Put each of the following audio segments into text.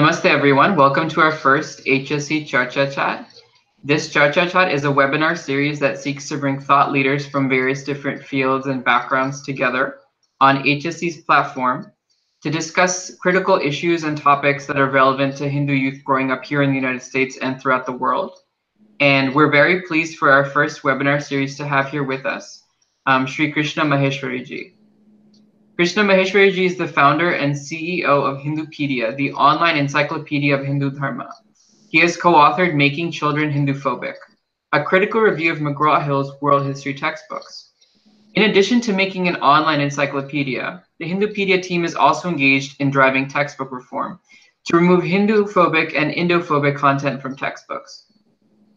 Namaste everyone. Welcome to our first HSC Charcha Chat. This Charcha Chat is a webinar series that seeks to bring thought leaders from various different fields and backgrounds together on HSC's platform to discuss critical issues and topics that are relevant to Hindu youth growing up here in the United States and throughout the world. And we're very pleased for our first webinar series to have here with us um, Sri Krishna Maheshwari ji. Krishna Maheshwari is the founder and CEO of Hindupedia, the online encyclopedia of Hindu Dharma. He has co-authored Making Children Hindu-Phobic, a critical review of McGraw-Hill's world history textbooks. In addition to making an online encyclopedia, the Hindupedia team is also engaged in driving textbook reform to remove Hindu-phobic and Indo-phobic content from textbooks.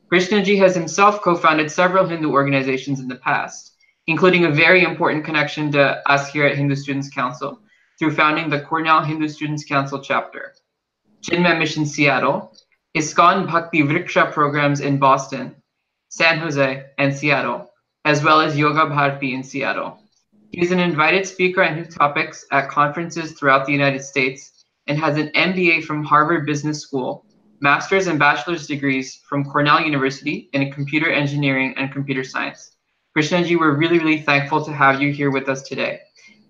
Krishnaji has himself co-founded several Hindu organizations in the past, including a very important connection to us here at Hindu Students Council through founding the Cornell Hindu Students Council chapter, Chinmay Mission Seattle, ISKCON Bhakti Vriksha programs in Boston, San Jose, and Seattle, as well as Yoga Bharati in Seattle. He is an invited speaker on new topics at conferences throughout the United States and has an MBA from Harvard Business School, master's and bachelor's degrees from Cornell University in computer engineering and computer science. Krishnaji, we're really, really thankful to have you here with us today.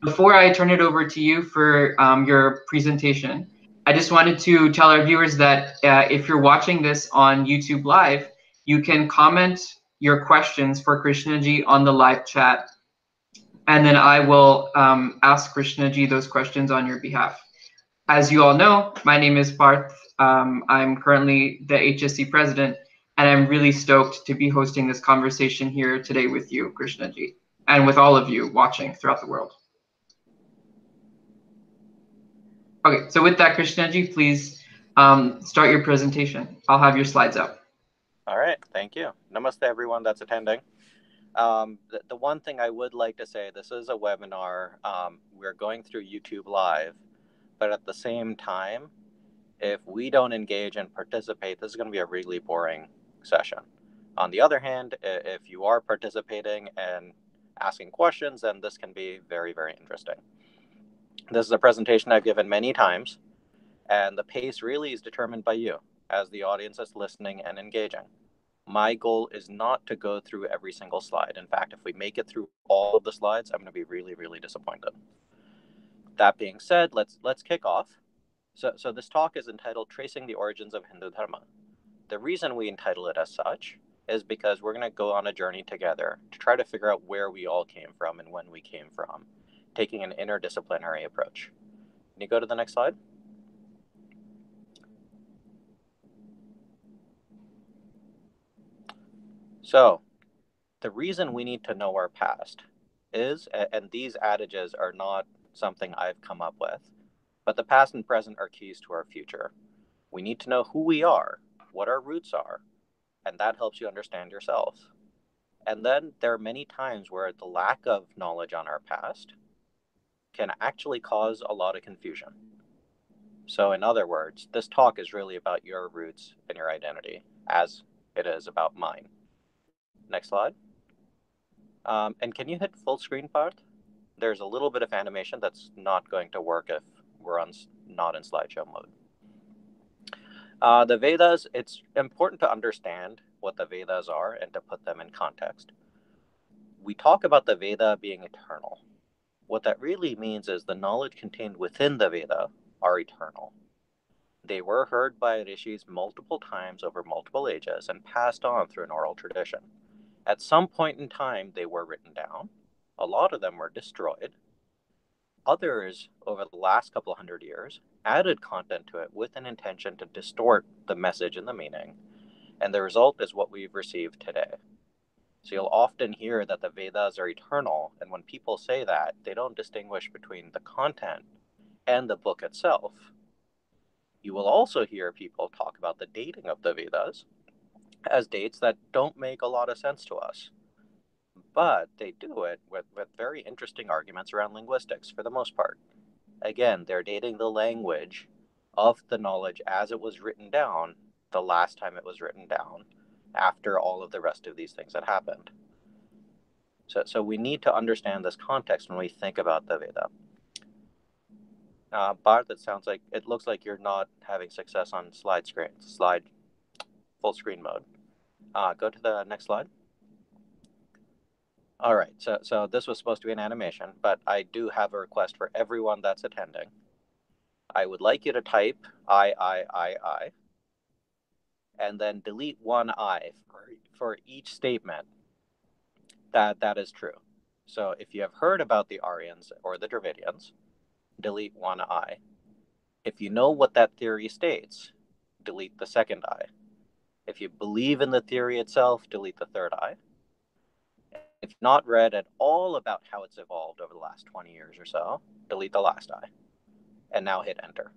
Before I turn it over to you for um, your presentation, I just wanted to tell our viewers that uh, if you're watching this on YouTube Live, you can comment your questions for Krishnaji on the live chat, and then I will um, ask Krishnaji those questions on your behalf. As you all know, my name is Parth. Um, I'm currently the HSC president, and I'm really stoked to be hosting this conversation here today with you, Krishnaji, and with all of you watching throughout the world. Okay, so with that, Krishnaji, please um, start your presentation. I'll have your slides up. All right, thank you. Namaste, everyone that's attending. Um, the, the, one thing I would like to say, this is a webinar. Um, we're going through YouTube Live, but at the same time, if we don't engage and participate, this is going to be a really boring session. On the other hand, if you are participating and asking questions, then this can be very, very interesting. This is a presentation I've given many times, and the pace really is determined by you as the audience is listening and engaging. My goal is not to go through every single slide. In fact, if we make it through all of the slides, I'm going to be really, really disappointed. That being said, let's let's kick off. So, so this talk is entitled "Tracing the Origins of Hindu Dharma." The reason we entitle it as such is because we're going to go on a journey together to try to figure out where we all came from and when we came from, taking an interdisciplinary approach. Can you go to the next slide? So, the reason we need to know our past is, and these adages are not something I've come up with, but the past and present are keys to our future. We need to know who we are what our roots are, and that helps you understand yourself. And then there are many times where the lack of knowledge on our past can actually cause a lot of confusion. So, in other words, this talk is really about your roots and your identity, as it is about mine. Next slide. Um, and can you hit full screen Parth? There's a little bit of animation that's not going to work if we're on not in slideshow mode. Uh, the Vedas, it's important to understand what the Vedas are and to put them in context. We talk about the Veda being eternal. What that really means is the knowledge contained within the Veda are eternal. They were heard by rishis multiple times over multiple ages and passed on through an oral tradition. At some point in time, they were written down. A lot of them were destroyed, Others, over the last couple hundred years, added content to it with an intention to distort the message and the meaning. And the result is what we've received today. So you'll often hear that the Vedas are eternal, and when people say that, they don't distinguish between the content and the book itself. You will also hear people talk about the dating of the Vedas as dates that don't make a lot of sense to us but they do it with, with very interesting arguments around linguistics for the most part. Again, they're dating the language of the knowledge as it was written down the last time it was written down after all of the rest of these things had happened. So, so we need to understand this context when we think about the Veda. Uh, Parth, that sounds like it looks like you're not having success on slide screen, slide full screen mode. Uh, go to the next slide. All right, so, so this was supposed to be an animation, but I do have a request for everyone that's attending. I would like you to type I, I, I, I, and then delete one I for, for each statement that that is true. So if you have heard about the Aryans or the Dravidians, delete one I. If you know what that theory states, delete the second I. If you believe in the theory itself, delete the third I. If not read at all about how it's evolved over the last 20 years or so, delete the last I. And now hit enter.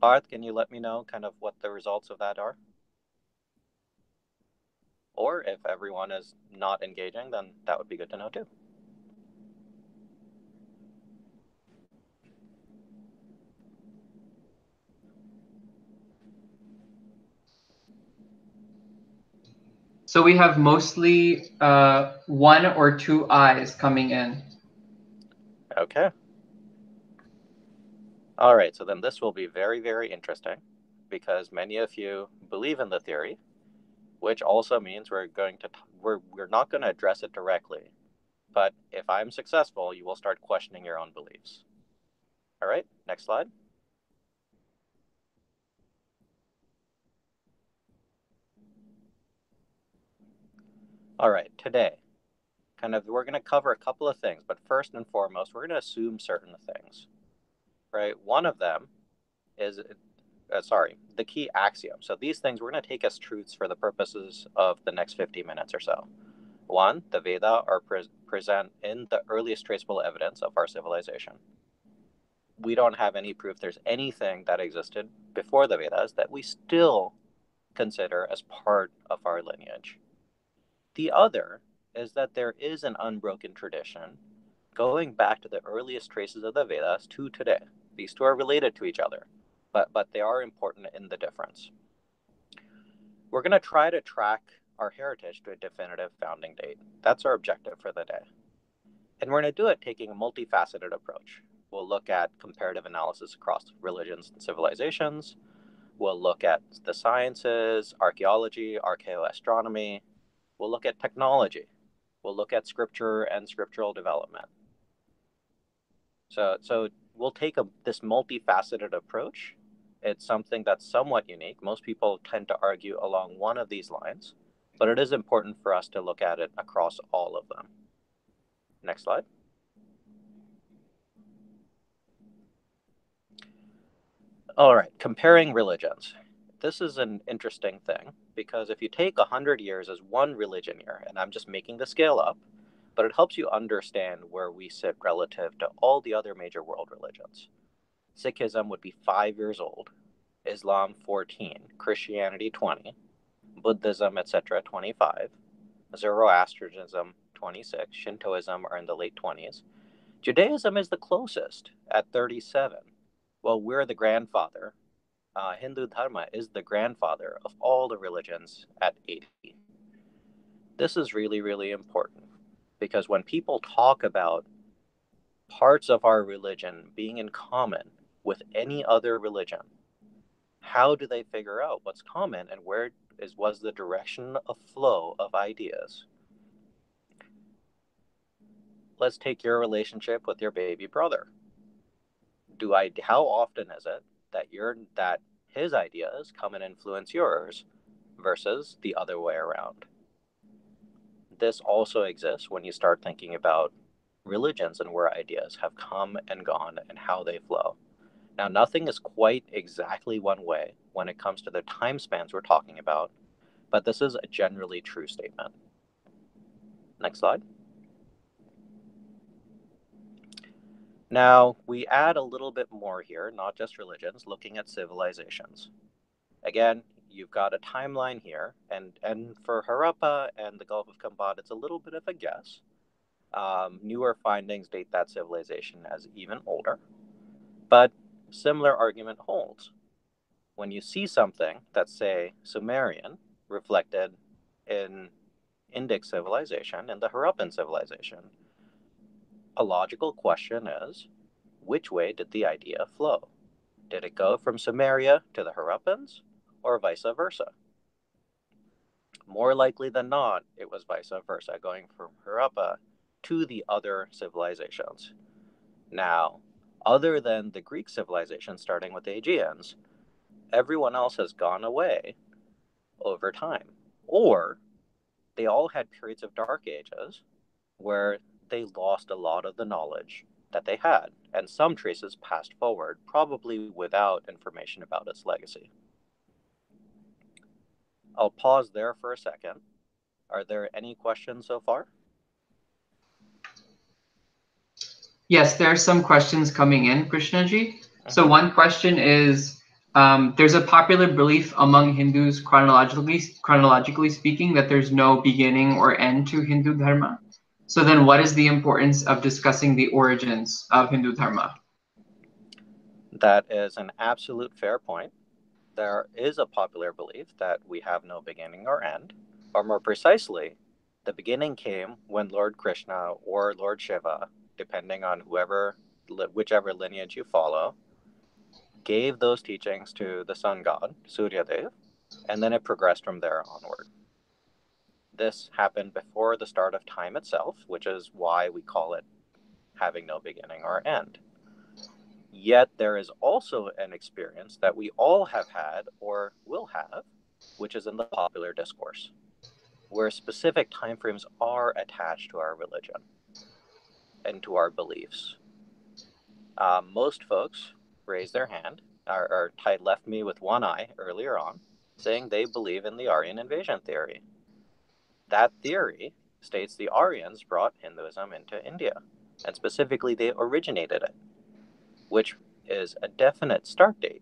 Parth, can you let me know kind of what the results of that are? Or if everyone is not engaging, then that would be good to know too. So we have mostly uh, one or two eyes coming in. Okay. All right, so then this will be very, very interesting because many of you believe in the theory, which also means we're going to we're we're not going to address it directly. But if I'm successful, you will start questioning your own beliefs. All right, next slide. All right, today, kind of, we're going to cover a couple of things, but first and foremost, we're going to assume certain things, right? One of them is, uh, sorry, the key axiom. So these things we're going to take as truths for the purposes of the next 50 minutes or so. One, the Veda are pre- present in the earliest traceable evidence of our civilization. We don't have any proof there's anything that existed before the Vedas that we still consider as part of our lineage. The other is that there is an unbroken tradition going back to the earliest traces of the Vedas to today. These two are related to each other, but, but they are important in the difference. We're going to try to track our heritage to a definitive founding date. That's our objective for the day. And we're going to do it taking a multifaceted approach. We'll look at comparative analysis across religions and civilizations. We'll look at the sciences, archaeology, archaeoastronomy, We'll look at technology. We'll look at scripture and scriptural development. So, so we'll take a, this multifaceted approach. It's something that's somewhat unique. Most people tend to argue along one of these lines, but it is important for us to look at it across all of them. Next slide. All right, comparing religions this is an interesting thing because if you take 100 years as one religion year, and I'm just making the scale up, but it helps you understand where we sit relative to all the other major world religions. Sikhism would be five years old, Islam 14, Christianity 20, Buddhism, etc., 25, Zoroastrianism 26, Shintoism are in the late 20s. Judaism is the closest at 37. Well, we're the grandfather uh, Hindu Dharma is the grandfather of all the religions at 80. This is really, really important because when people talk about parts of our religion being in common with any other religion, how do they figure out what's common and where is was the direction of flow of ideas? Let's take your relationship with your baby brother. Do I how often is it that you're that his ideas come and influence yours versus the other way around. This also exists when you start thinking about religions and where ideas have come and gone and how they flow. Now, nothing is quite exactly one way when it comes to the time spans we're talking about, but this is a generally true statement. Next slide. Now, we add a little bit more here, not just religions, looking at civilizations. Again, you've got a timeline here, and, and for Harappa and the Gulf of Khambhat, it's a little bit of a guess. Um, newer findings date that civilization as even older, but similar argument holds. When you see something that's, say, Sumerian reflected in Indic civilization and the Harappan civilization, A logical question is which way did the idea flow? Did it go from Sumeria to the Harappans or vice versa? More likely than not, it was vice versa, going from Harappa to the other civilizations. Now, other than the Greek civilization starting with the Aegeans, everyone else has gone away over time. Or they all had periods of dark ages where they lost a lot of the knowledge that they had, and some traces passed forward, probably without information about its legacy. I'll pause there for a second. Are there any questions so far? Yes, there are some questions coming in, Krishnaji. So one question is, um, there's a popular belief among Hindus, chronologically chronologically speaking, that there's no beginning or end to Hindu dharma. So then, what is the importance of discussing the origins of Hindu dharma? That is an absolute fair point. There is a popular belief that we have no beginning or end, or more precisely, the beginning came when Lord Krishna or Lord Shiva, depending on whoever, whichever lineage you follow, gave those teachings to the sun god, Suryadev, and then it progressed from there onward. This happened before the start of time itself, which is why we call it having no beginning or end. Yet there is also an experience that we all have had or will have, which is in the popular discourse, where specific timeframes are attached to our religion and to our beliefs. Uh, most folks raised their hand, or, or Ty left me with one eye earlier on, saying they believe in the Aryan invasion theory. That theory states the Aryans brought Hinduism into India, and specifically they originated it, which is a definite start date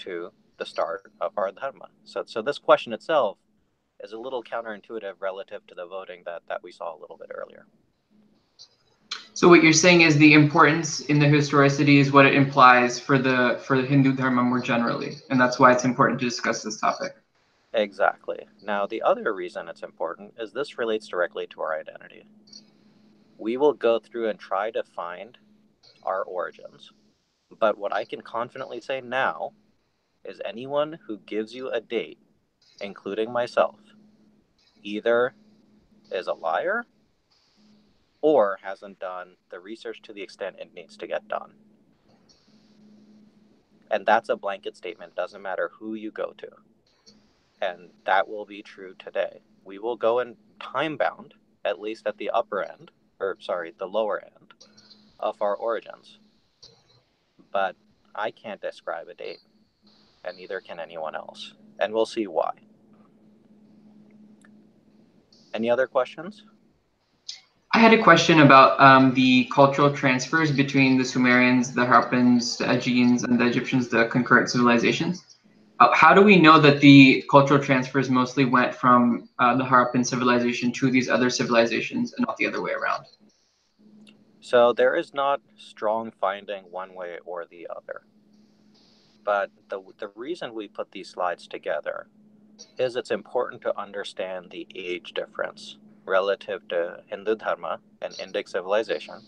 to the start of our dharma. So, so this question itself is a little counterintuitive relative to the voting that, that we saw a little bit earlier. So what you're saying is the importance in the historicity is what it implies for the for the Hindu dharma more generally, and that's why it's important to discuss this topic. Exactly. Now, the other reason it's important is this relates directly to our identity. We will go through and try to find our origins, but what I can confidently say now is anyone who gives you a date, including myself, either is a liar or hasn't done the research to the extent it needs to get done. And that's a blanket statement, doesn't matter who you go to. And that will be true today. We will go in time bound, at least at the upper end, or sorry, the lower end of our origins. But I can't describe a date, and neither can anyone else. And we'll see why. Any other questions? I had a question about um, the cultural transfers between the Sumerians, the Harappans, the Aegeans, and the Egyptians, the concurrent civilizations. Uh, how do we know that the cultural transfers mostly went from uh, the Harappan civilization to these other civilizations and not the other way around? So there is not strong finding one way or the other. But the, the reason we put these slides together is it's important to understand the age difference relative to Hindu Dharma and Indic civilization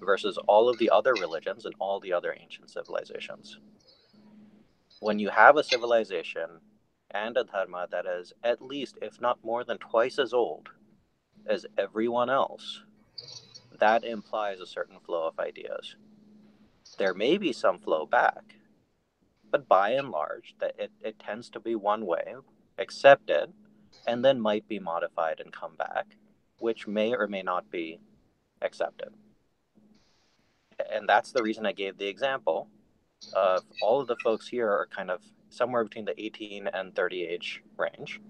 versus all of the other religions and all the other ancient civilizations. When you have a civilization and a Dharma that is at least, if not more than twice as old as everyone else, that implies a certain flow of ideas. There may be some flow back, but by and large, that it, it tends to be one way, accepted, and then might be modified and come back which may or may not be accepted. And that's the reason I gave the example of all of the folks here are kind of somewhere between the 18 and 30 age range.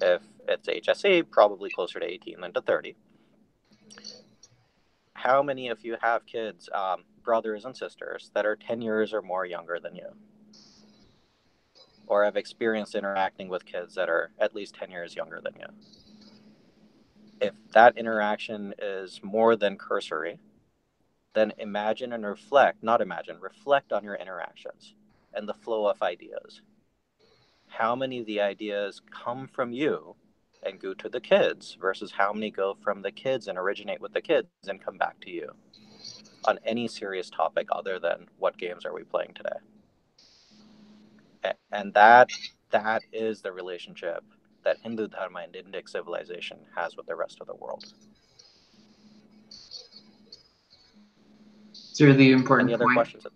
If it's HSA, probably closer to 18 than to 30. How many of you have kids, um, brothers and sisters, that are 10 years or more younger than you? Or have experienced interacting with kids that are at least 10 years younger than you? if that interaction is more than cursory, then imagine and reflect, not imagine, reflect on your interactions and the flow of ideas. How many of the ideas come from you and go to the kids versus how many go from the kids and originate with the kids and come back to you on any serious topic other than what games are we playing today and that that is the relationship that hindu dharma and indic civilization has with the rest of the world it's a really important any other point. questions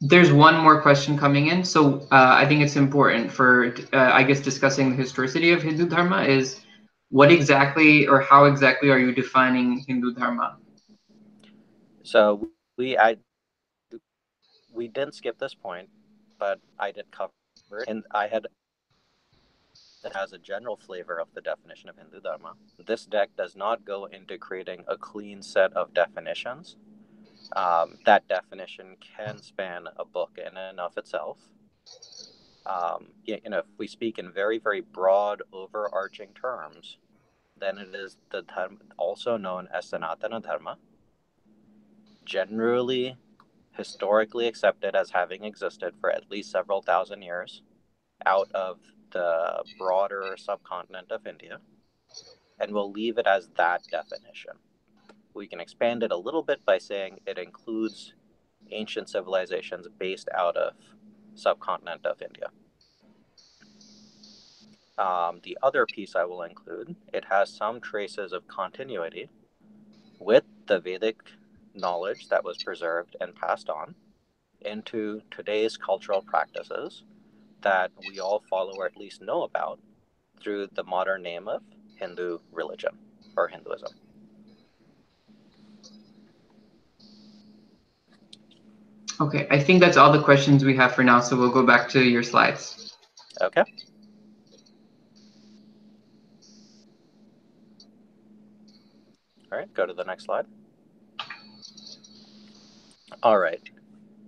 There's one more question coming in. So uh, I think it's important for, uh, I guess, discussing the historicity of Hindu Dharma is what exactly or how exactly are you defining Hindu Dharma? So we I we didn't skip this point, but I did cover it, and I had it has a general flavor of the definition of Hindu Dharma. This deck does not go into creating a clean set of definitions. Um, that definition can span a book in and of itself. Um, you know, if we speak in very, very broad, overarching terms, then it is the dharma, also known as Sanatana Dharma, generally historically accepted as having existed for at least several thousand years out of the broader subcontinent of India, and we'll leave it as that definition. We can expand it a little bit by saying it includes ancient civilizations based out of subcontinent of India. Um, the other piece I will include, it has some traces of continuity with the Vedic knowledge that was preserved and passed on into today's cultural practices that we all follow or at least know about through the modern name of Hindu religion or Hinduism. Okay, I think that's all the questions we have for now. So we'll go back to your slides. Okay. All right, go to the next slide. All right.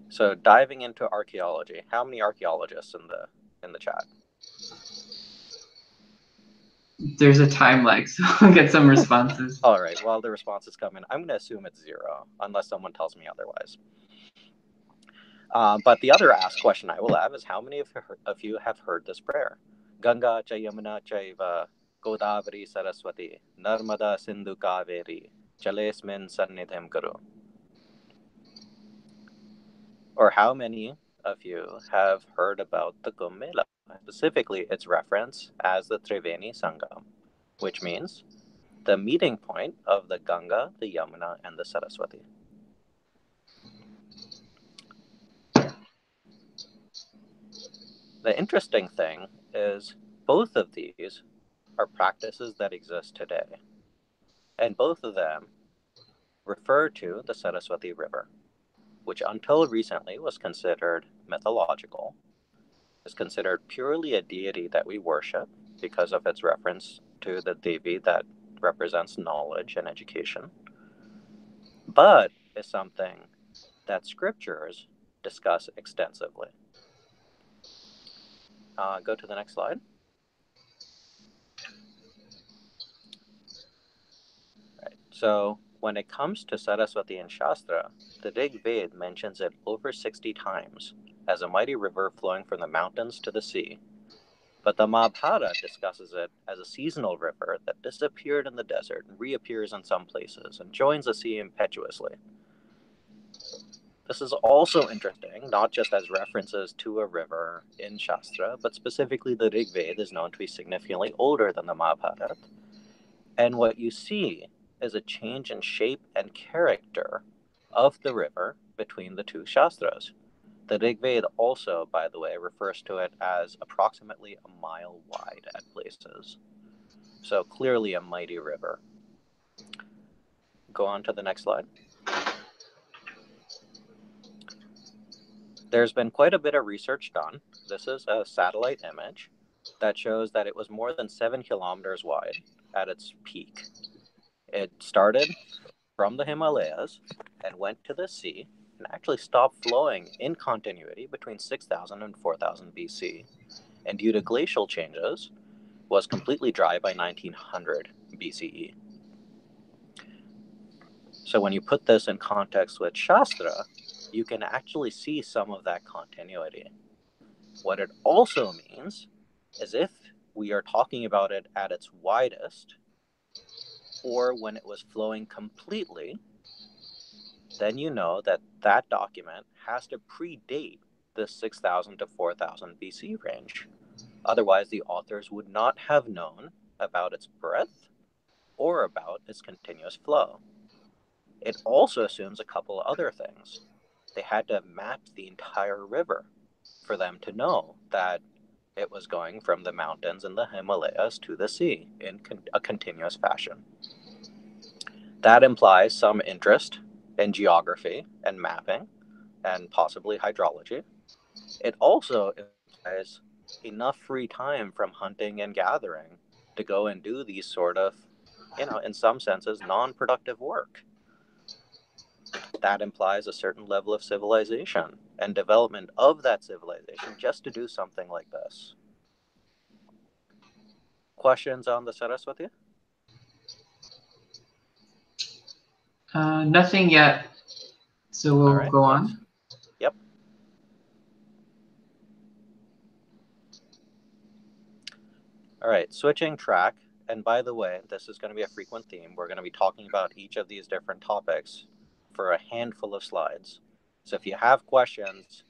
So diving into archaeology, how many archaeologists in the in the chat? There's a time lag, so I'll get some responses. All right. While the responses come in, I'm going to assume it's zero, unless someone tells me otherwise. Uh, but the other ask question I will have is how many of, of you have heard this prayer? Ganga cha Yamuna chaiva Godavari Saraswati Narmada Sindhu Kaveri Chalesmin Sannidham Guru. Or how many of you have heard about the Kumbh? Specifically, its reference as the Triveni Sangam, which means the meeting point of the Ganga, the Yamuna, and the Saraswati. The interesting thing is both of these are practices that exist today, and both of them refer to the Saraswati River, which until recently was considered mythological, is considered purely a deity that we worship because of its reference to the Devi that represents knowledge and education, but is something that scriptures discuss extensively. Uh, go to the next slide. Right. So when it comes to Saraswati and Shastra, the Rig Ved mentions it over 60 times as a mighty river flowing from the mountains to the sea. But the Mahabharata discusses it as a seasonal river that disappeared in the desert and reappears in some places and joins the sea impetuously. This is also interesting, not just as references to a river in Shastra, but specifically the Rig Veda is known to be significantly older than the Mahabharata. And what you see is a change in shape and character of the river between the two Shastras. The Rig Veda also, by the way, refers to it as approximately a mile wide at places. So clearly a mighty river. Go on to the next slide. There's been quite a bit of research done. This is a satellite image that shows that it was more than seven kilometers wide at its peak. It started from the Himalayas and went to the sea and actually stopped flowing in continuity between 6000 and 4000 BC. And due to glacial changes, was completely dry by 1900 BCE. So when you put this in context with Shastra, you can actually see some of that continuity. What it also means is if we are talking about it at its widest, or when it was flowing completely, then you know that that document has to predate the 6000 to 4000 BC range. Otherwise, the authors would not have known about its breadth or about its continuous flow. It also assumes a couple other things. They had to map the entire river for them to know that it was going from the mountains in the Himalayas to the sea in con- a continuous fashion. That implies some interest in geography and mapping and possibly hydrology. It also implies enough free time from hunting and gathering to go and do these sort of, you know, in some senses, non productive work. That implies a certain level of civilization and development of that civilization just to do something like this. Questions on the Saraswati? Uh, nothing yet. So we'll right. go on. Yep. All right, switching track. And by the way, this is going to be a frequent theme. We're going to be talking about each of these different topics for a handful of slides. So if you have questions,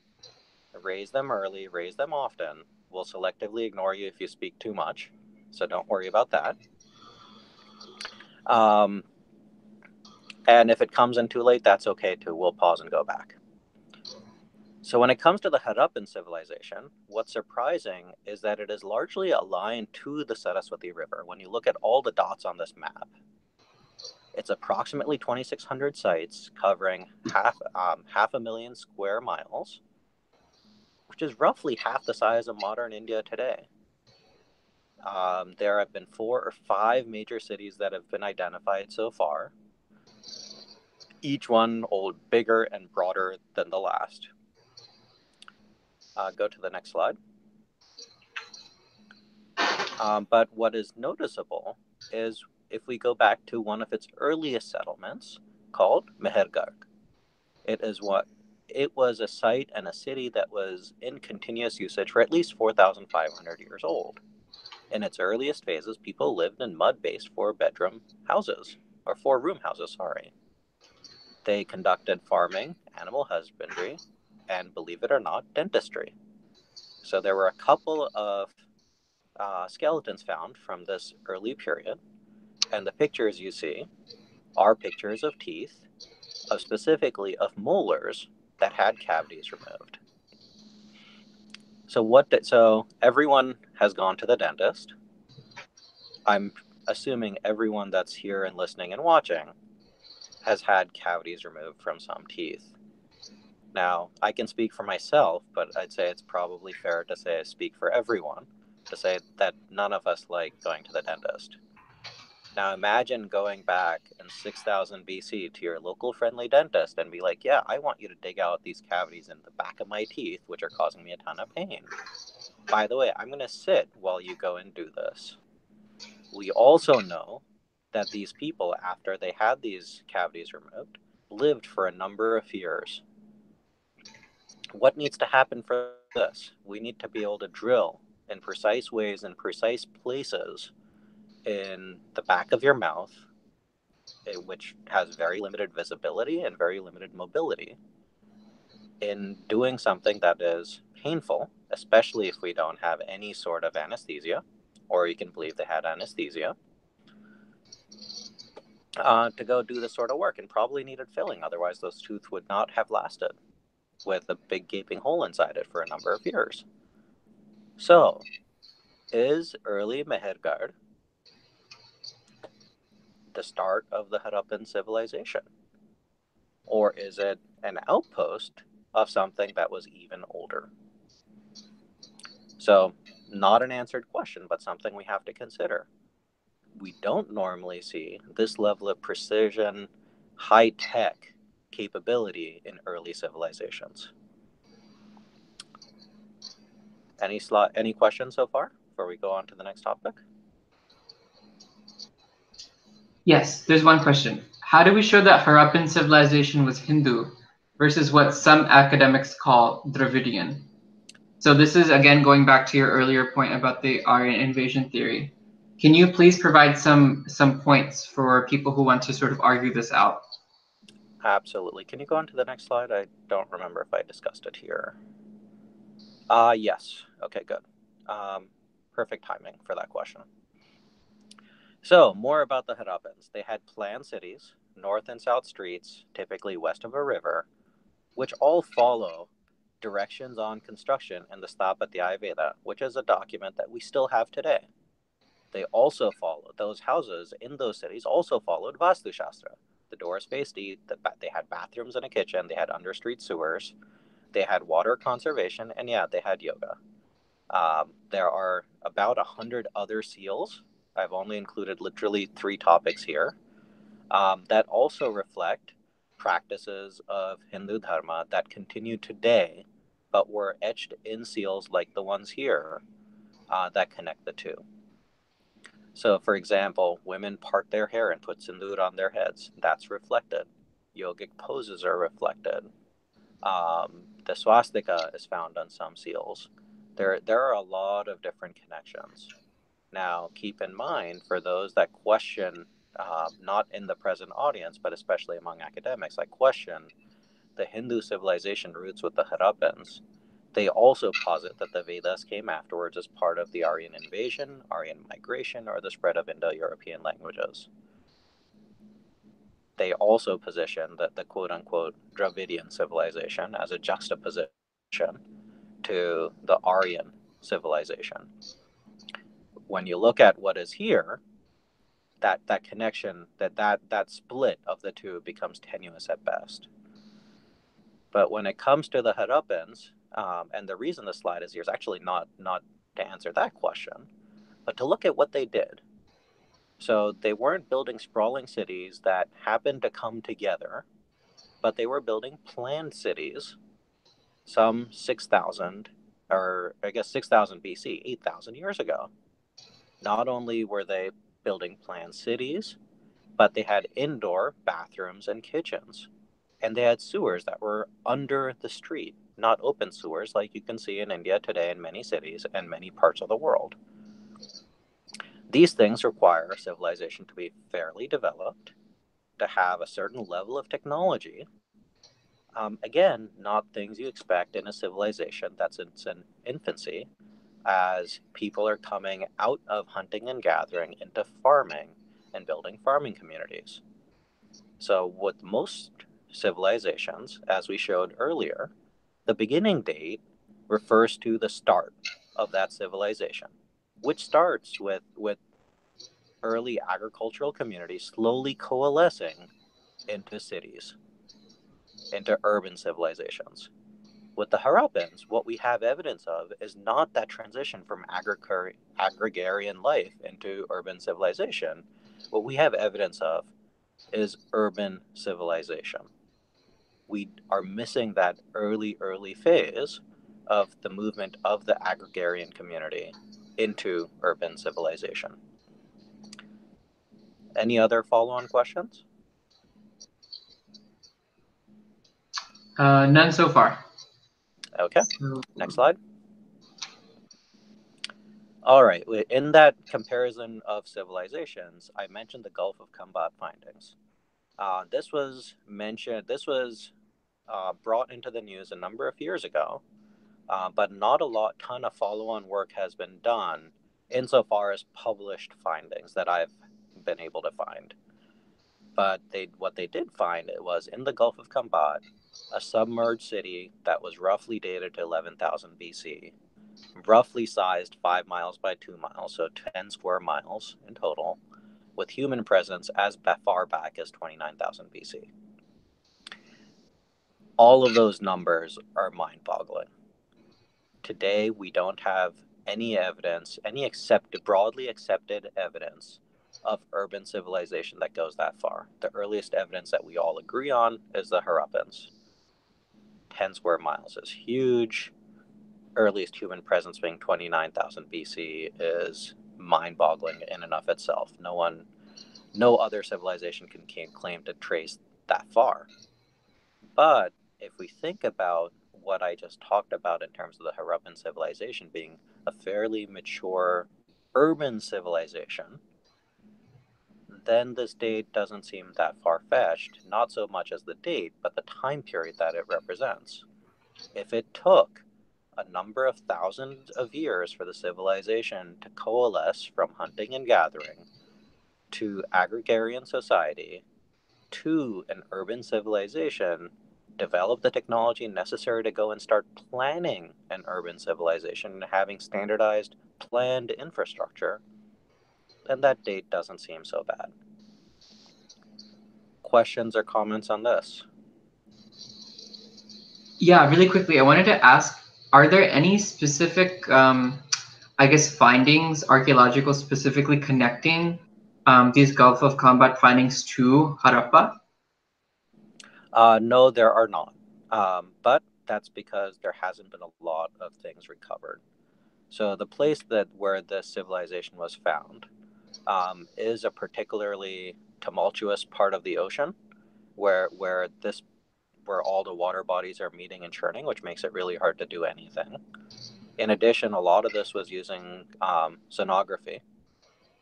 raise them early, raise them often. We'll selectively ignore you if you speak too much. So don't worry about that. Um, and if it comes in too late, that's okay too. We'll pause and go back. So when it comes to the Harappan civilization, what's surprising is that it is largely aligned to the Saraswati River. When you look at all the dots on this map, it's approximately 2,600 sites covering half um, half a million square miles, which is roughly half the size of modern India today. Um, there have been four or five major cities that have been identified so far, each one old bigger and broader than the last. Uh, go to the next slide. Um, but what is noticeable is if we go back to one of its earliest settlements called Mehrgarh. It is what it was a site and a city that was in continuous usage for at least 4,500 years old. In its earliest phases, people lived in mud based four bedroom houses, or four room houses, sorry. They conducted farming, animal husbandry, and believe it or not, dentistry. So there were a couple of uh, skeletons found from this early period, and the pictures you see are pictures of teeth, of specifically of molars that had cavities removed. So what? Did, so everyone has gone to the dentist. I'm assuming everyone that's here and listening and watching has had cavities removed from some teeth. Now, I can speak for myself, but I'd say it's probably fair to say I speak for everyone to say that none of us like going to the dentist. Now, imagine going back in 6000 BC to your local friendly dentist and be like, Yeah, I want you to dig out these cavities in the back of my teeth, which are causing me a ton of pain. By the way, I'm going to sit while you go and do this. We also know that these people, after they had these cavities removed, lived for a number of years. What needs to happen for this? We need to be able to drill in precise ways in precise places in the back of your mouth, eh, which has very limited visibility and very limited mobility, in doing something that is painful, especially if we don't have any sort of anesthesia, or you can believe they had anesthesia uh, to go do this sort of work and probably needed filling. Otherwise, those teeth would not have lasted with a big gaping hole inside it for a number of years. So, is early Mehrgarh the start of the Harappan civilization? Or is it an outpost of something that was even older? So, not an answered question, but something we have to consider we don't normally see this level of precision, high tech capability in early civilizations. Any slot, any questions so far before we go on to the next topic? Yes, there's one question. How do we show that Harappan civilization was Hindu versus what some academics call Dravidian? So this is again going back to your earlier point about the Aryan invasion theory. Can you please provide some some points for people who want to sort of argue this out? Absolutely. Can you go on to the next slide? I don't remember if I discussed it here. Uh, yes. Okay, good. Um, perfect timing for that question. So, more about the Harappans. They had planned cities, north and south streets, typically west of a river, which all follow directions on construction in the Sthapatya Ayurveda, which is a document that we still have today. They also followed, those houses in those cities also followed Vastu Shastra. The doors faced east, the, they had bathrooms and a kitchen, they had understreet sewers, they had water conservation, and yeah, they had yoga. Um, there are about a hundred other seals. I've only included literally three topics here um, that also reflect practices of Hindu Dharma that continue today, but were etched in seals like the ones here uh, that connect the two. So, for example, women part their hair and put sindoor on their heads. That's reflected. Yogic poses are reflected. Um, the swastika is found on some seals. There, there are a lot of different connections. Now, keep in mind for those that question uh, not in the present audience, but especially among academics, I question the Hindu civilization roots with the Harappans. They also posit that the Vedas came afterwards as part of the Aryan invasion, Aryan migration, or the spread of Indo European languages. They also position that the quote unquote Dravidian civilization as a juxtaposition to the Aryan civilization. When you look at what is here, that that connection that that that split of the two becomes tenuous at best but when it comes to the Harappans, um, and the reason the slide is here is actually not not to answer that question, but to look at what they did. So they weren't building sprawling cities that happened to come together, but they were building planned cities, some 6,000, or I guess 6,000 BC, 8,000 years ago. Not only were they building planned cities, but they had indoor bathrooms and kitchens. And they had sewers that were under the street, not open sewers like you can see in India today in many cities and many parts of the world. These things require a civilization to be fairly developed, to have a certain level of technology. Um, again, not things you expect in a civilization that's in its infancy, as people are coming out of hunting and gathering into farming and building farming communities. So, with most civilizations, as we showed earlier, the beginning date refers to the start of that civilization, which starts with, with early agricultural communities slowly coalescing into cities, into urban civilizations with the Harappans, what we have evidence of is not that transition from agrarian life into urban civilization. What we have evidence of is urban civilization. We are missing that early, early phase of the movement of the agrarian community into urban civilization. Any other follow on questions? Uh, none so far. Okay, next slide. All right, in that comparison of civilizations, I mentioned the Gulf of Khambhat findings. Uh, this was mentioned, this was uh, brought into the news a number of years ago, uh, but not a lot, ton of follow on work has been done insofar as published findings that I've been able to find. But they, what they did find it was in the Gulf of Khambhat, a submerged city that was roughly dated to 11,000 BC, roughly sized 5 miles by 2 miles, so 10 square miles in total, with human presence as far back as 29,000 BC. All of those numbers are mind boggling. Today, we don't have any evidence, any accepted, broadly accepted evidence of urban civilization that goes that far. The earliest evidence that we all agree on is the Harappans. 10 square miles is huge. Earliest human presence being 29,000 BC is mind boggling in and of itself. No one, no other civilization can claim to trace that far. But if we think about what I just talked about in terms of the Harappan civilization being a fairly mature urban civilization, then this date doesn't seem that far fetched, not so much as the date, but the time period that it represents. If it took a number of thousands of years for the civilization to coalesce from hunting and gathering to agrarian society to an urban civilization, develop the technology necessary to go and start planning an urban civilization having standardized planned infrastructure, then that date doesn't seem so bad. Questions or comments on this? Yeah, really quickly, I wanted to ask are there any specific, um, I guess, findings, archaeological specifically connecting um, these Gulf of Khambhat findings to Harappa? Uh, no, there are not. Um, but that's because there hasn't been a lot of things recovered. So the place that where this civilization was found um, is a particularly tumultuous part of the ocean, where where this where all the water bodies are meeting and churning, which makes it really hard to do anything. In addition, a lot of this was using um, sonography.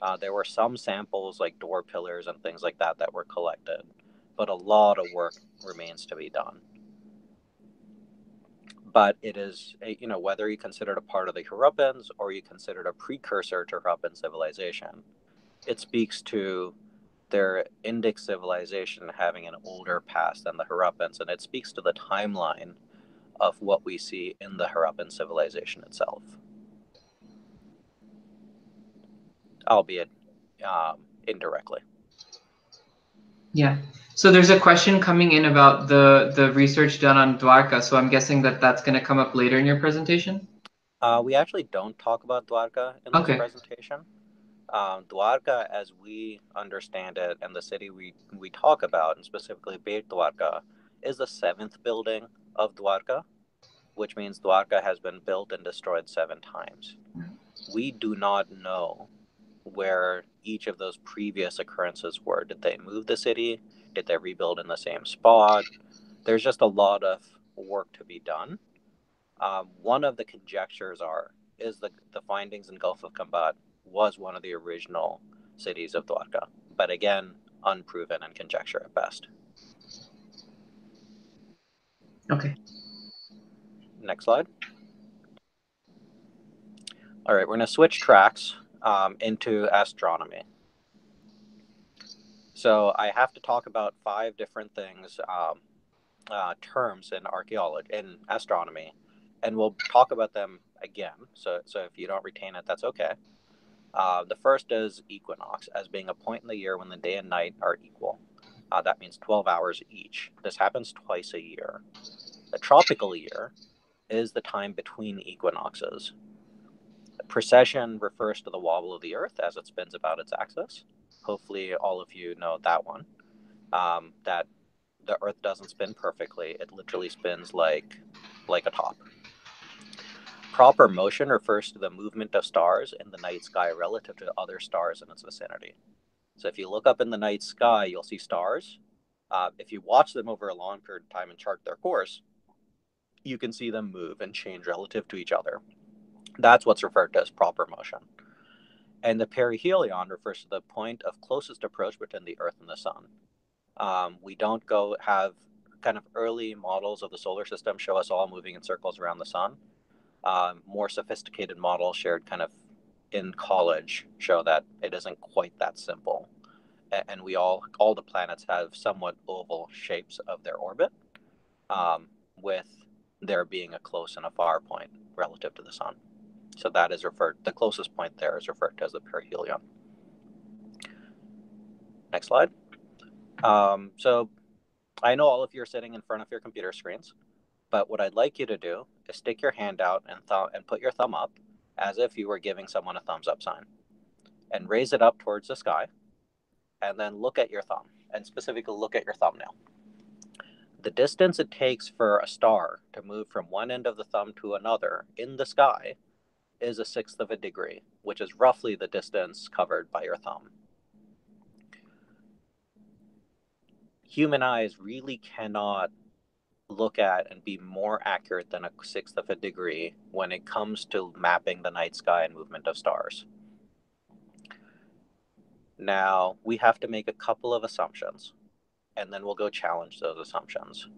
Uh, there were some samples like door pillars and things like that that were collected, but a lot of work remains to be done. But it is, you know, whether you consider it a part of the Harappans or you consider it a precursor to Harappan civilization, it speaks to their Indic civilization having an older past than the Harappans, and it speaks to the timeline of what we see in the Harappan civilization itself. Albeit um, indirectly. Yeah. So there's a question coming in about the the research done on Dwarka. So I'm guessing that that's going to come up later in your presentation. Uh, we actually don't talk about Dwarka in this okay. presentation um, Dwarka, as we understand it, and the city we, we talk about, and specifically Beit Dwarka, is the seventh building of Dwarka, which means Dwarka has been built and destroyed seven times. We do not know where each of those previous occurrences were. Did they move the city? Did they rebuild in the same spot? There's just a lot of work to be done. Um, one of the conjectures are is the, the findings in Gulf of Khambhat was one of the original cities of Dwarka, but again, unproven and conjecture at best. Okay. Next slide. All right, we're going to switch tracks um, into astronomy. So I have to talk about five different things, um, uh, terms in archaeology, in astronomy, and we'll talk about them again. So, so if you don't retain it, that's okay. Uh, the first is equinox, as being a point in the year when the day and night are equal. Uh, that means 12 hours each. This happens twice a year. The tropical year is the time between equinoxes. The precession refers to the wobble of the Earth as it spins about its axis. Hopefully, all of you know that one. Um, that the Earth doesn't spin perfectly; it literally spins like like a top. Proper motion refers to the movement of stars in the night sky relative to other stars in its vicinity. So if you look up in the night sky, you'll see stars. Uh, if you watch them over a long period of time and chart their course, you can see them move and change relative to each other. That's what's referred to as proper motion. And the perihelion refers to the point of closest approach between the Earth and the Sun. Um, we don't go have kind of early models of the solar system show us all moving in circles around the sun um, more sophisticated models shared kind of in college show that it isn't quite that simple. And we all all the planets have somewhat oval shapes of their orbit um, with there being a close and a far point relative to the sun. So that is referred the closest point there is referred to as the perihelion. Next slide. Um, so i know all of you are sitting in front of your computer screens but what I'd like you to do stick your hand out and, th- and put your thumb up as if you were giving someone a thumbs up sign and raise it up towards the sky and then look at your thumb and specifically look at your thumbnail. The distance it takes for a star to move from one end of the thumb to another in the sky is a sixth of a degree, which is roughly the distance covered by your thumb. Human eyes really cannot look at and be more accurate than a sixth of a degree when it comes to mapping the night sky and movement of stars. Now, we have to make a couple of assumptions, and then we'll go challenge those assumptions.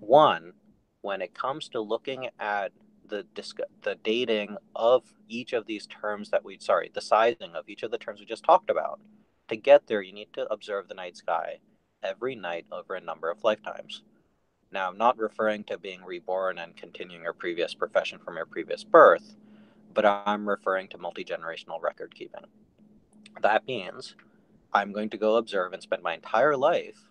One, when it comes to looking at the disc- the dating of each of these terms that we sorry, the sizing of each of the terms we just talked about, to get there, you need to observe the night sky every night over a number of lifetimes. Now, I'm not referring to being reborn and continuing your previous profession from your previous birth, but I'm referring to multi generational record keeping. That means I'm going to go observe and spend my entire life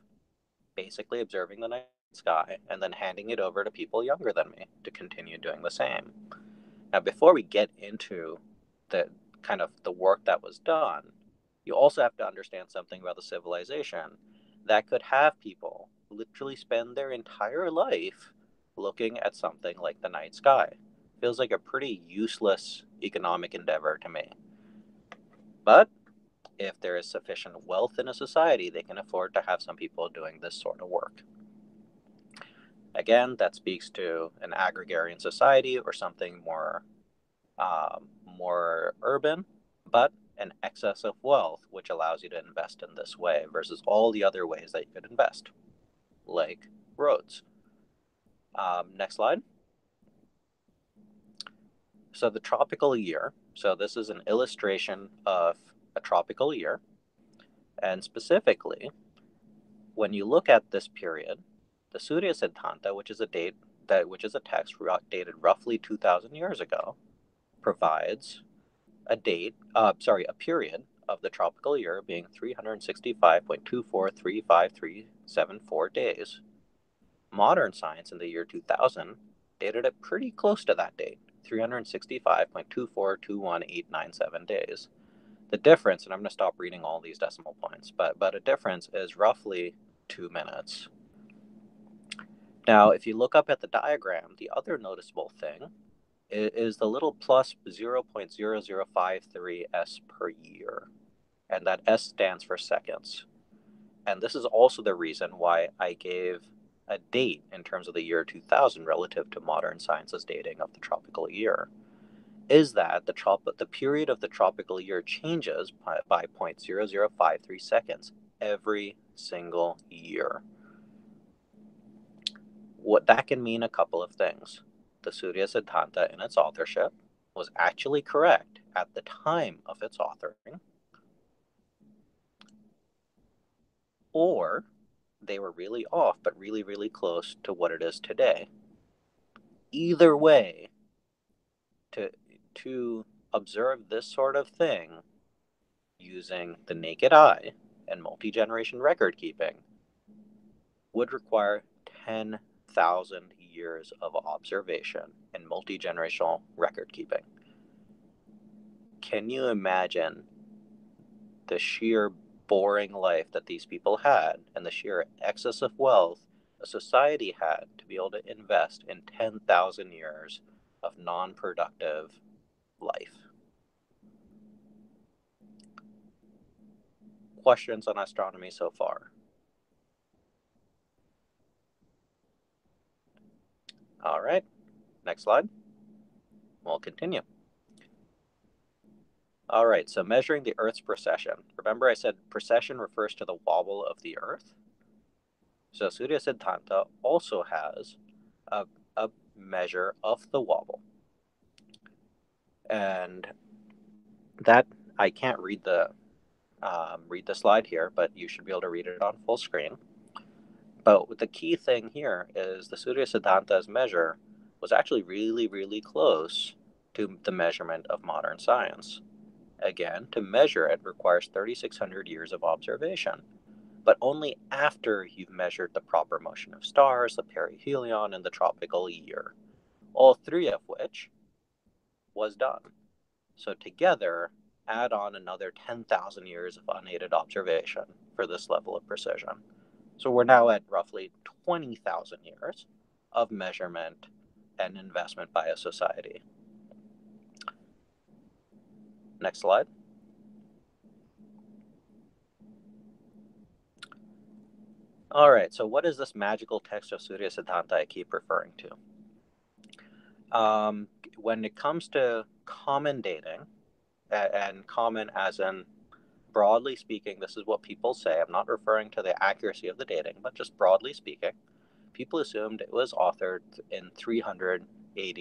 basically observing the night sky and then handing it over to people younger than me to continue doing the same. Now, before we get into the kind of the work that was done, you also have to understand something about the civilization that could have people literally spend their entire life looking at something like the night sky. Feels like a pretty useless economic endeavor to me. But if there is sufficient wealth in a society, they can afford to have some people doing this sort of work. Again, that speaks to an agrarian society or something more um, more urban, but an excess of wealth, which allows you to invest in this way versus all the other ways that you could invest, like roads. Um, next slide. So the tropical year. So this is an illustration of a tropical year. And specifically, when you look at this period, the Surya Siddhanta, which is a date that which is a text dated roughly 2,000 years ago, provides a date, uh, sorry, a period of the tropical year being 365.2435374 days. Modern science in the year 2000 dated it pretty close to that date, 365.2421897 days. The difference, and I'm going to stop reading all these decimal points, but but a difference is roughly two minutes. Now, if you look up at the diagram, the other noticeable thing is the little plus 0.0053 s per year, and that s stands for seconds. And this is also the reason why I gave a date in terms of the year 2000 relative to modern science's dating of the tropical year is that the trop- the period of the tropical year changes by, by 0.0053 seconds every single year. What that can mean a couple of things. The Surya Siddhanta in its authorship was actually correct at the time of its authoring, or they were really off, but really, really close to what it is today. Either way, to to observe this sort of thing using the naked eye and multi generation record keeping would require 10,000 years of observation and multi generational record keeping. Can you imagine the sheer boring life that these people had and the sheer excess of wealth a society had to be able to invest in 10,000 years of non productive life. Questions on astronomy so far? All right, next slide. We'll continue. All right, so measuring the Earth's precession. Remember I said precession refers to the wobble of the Earth? So Surya Siddhanta also has a, a measure of the wobble and that I can't read the um, read the slide here, but you should be able to read it on full screen. But the key thing here is the Surya Siddhanta's measure was actually really, really close to the measurement of modern science. Again, to measure it requires 3,600 years of observation, but only after you've measured the proper motion of stars, the perihelion, and the tropical year, all three of which was done. So together, add on another 10,000 years of unaided observation for this level of precision. So we're now at roughly 20,000 years of measurement and investment by a society. Next slide. All right, so what is this magical text of Surya Siddhanta I keep referring to? Um, when it comes to common dating, and common as in broadly speaking, this is what people say. I'm not referring to the accuracy of the dating, but just broadly speaking, people assumed it was authored in 300 AD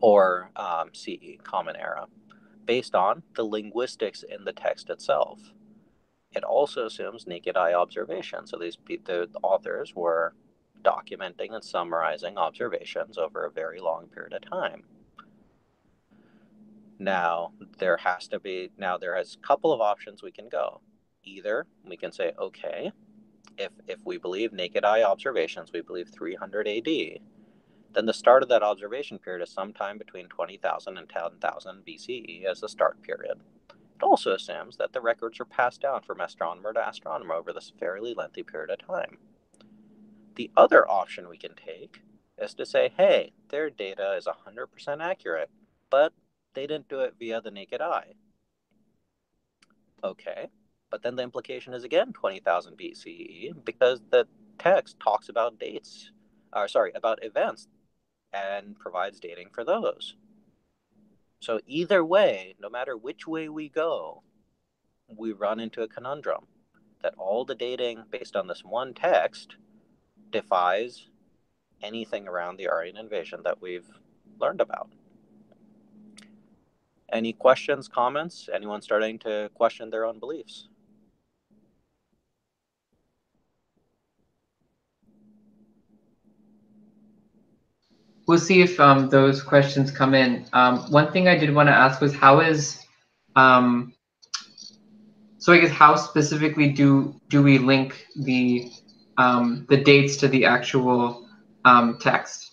or um, CE, Common Era, based on the linguistics in the text itself it also assumes naked eye observation. So these the authors were documenting and summarizing observations over a very long period of time. Now there has to be now there is a couple of options we can go. Either we can say, okay, if if we believe naked eye observations, we believe 300 AD, then the start of that observation period is sometime between 20,000 and 10,000 BCE as the start period. It also assumes that the records are passed down from astronomer to astronomer over this fairly lengthy period of time. The other option we can take is to say, hey, their data is 100% accurate, but they didn't do it via the naked eye. Okay, but then the implication is again 20,000 BCE because the text talks about dates, or sorry, about events and provides dating for those. So either way, no matter which way we go, we run into a conundrum that all the dating based on this one text defies anything around the Aryan invasion that we've learned about. Any questions, comments? Anyone starting to question their own beliefs? We'll see if um, those questions come in. Um, one thing I did want to ask was how is, um, so I guess how specifically do do we link the um, the dates to the actual um, text?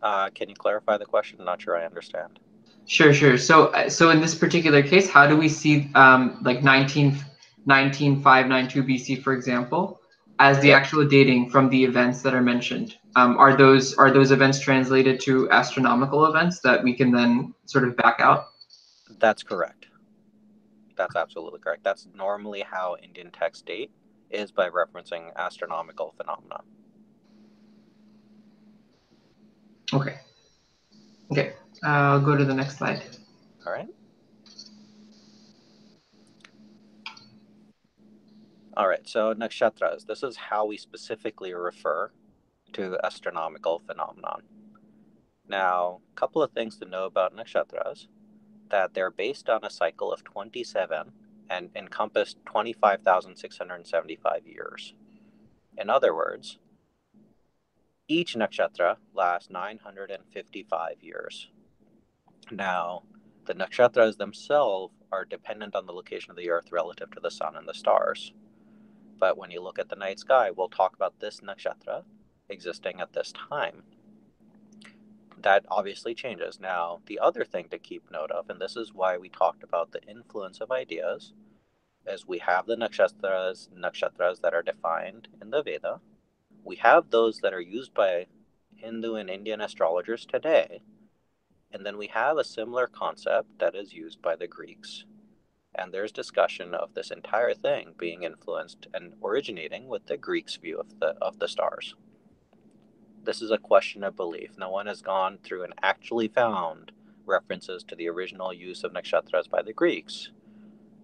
Uh, can you clarify the question? I'm not sure I understand. Sure, sure. So, uh, so in this particular case, how do we see um, like 19, 19592 BC, for example, as the actual dating from the events that are mentioned? Um, are those are those events translated to astronomical events that we can then sort of back out? That's correct. That's absolutely correct. That's normally how Indian texts date is by referencing astronomical phenomena. Okay. Okay. Uh, I'll go to the next slide. All right. All right, so nakshatras, this is how we specifically refer to astronomical phenomenon. Now, a couple of things to know about nakshatras that they're based on a cycle of 27 and encompass 25,675 years. In other words, each nakshatra lasts 955 years. Now, the nakshatras themselves are dependent on the location of the Earth relative to the Sun and the stars. But when you look at the night sky, we'll talk about this nakshatra existing at this time. That obviously changes. Now, the other thing to keep note of, and this is why we talked about the influence of ideas, is we have the nakshatras, nakshatras that are defined in the Veda. We have those that are used by Hindu and Indian astrologers today. And then we have a similar concept that is used by the Greeks. And there's discussion of this entire thing being influenced and originating with the Greeks' view of the of the stars. This is a question of belief. No one has gone through and actually found references to the original use of nakshatras by the Greeks.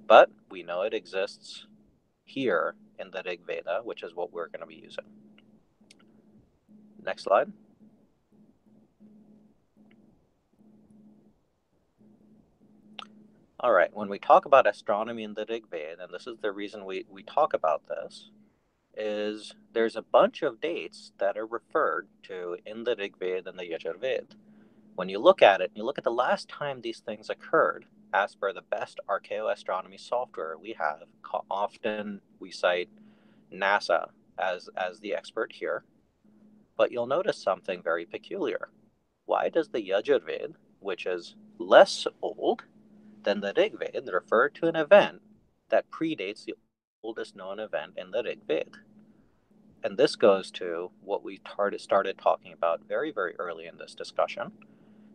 But we know it exists here in the Rig Veda, which is what we're going to be using. Next slide. All right, when we talk about astronomy in the Rig Veda, and this is the reason we, we talk about this, is there's a bunch of dates that are referred to in the Rig Veda and the Yajurveda. When you look at it, you look at the last time these things occurred, as per the best archaeoastronomy software we have, often we cite NASA as, as the expert here. But you'll notice something very peculiar. Why does the Yajurved, which is less old than the Rigved, refer to an event that predates the oldest known event in the Rig Veda. And this goes to what we started talking about very, very early in this discussion,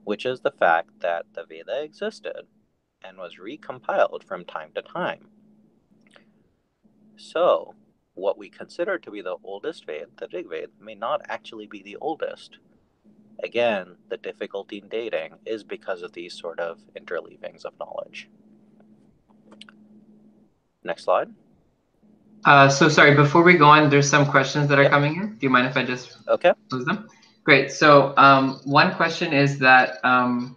which is the fact that the Veda existed and was recompiled from time to time. So, what we consider to be the oldest Ved, the Rig Ved, may not actually be the oldest. Again, the difficulty in dating is because of these sort of interleavings of knowledge. Next slide. Uh, so sorry, before we go on, there's some questions that are coming in. Do you mind if I just okay. them? Great. So um, one question is that um,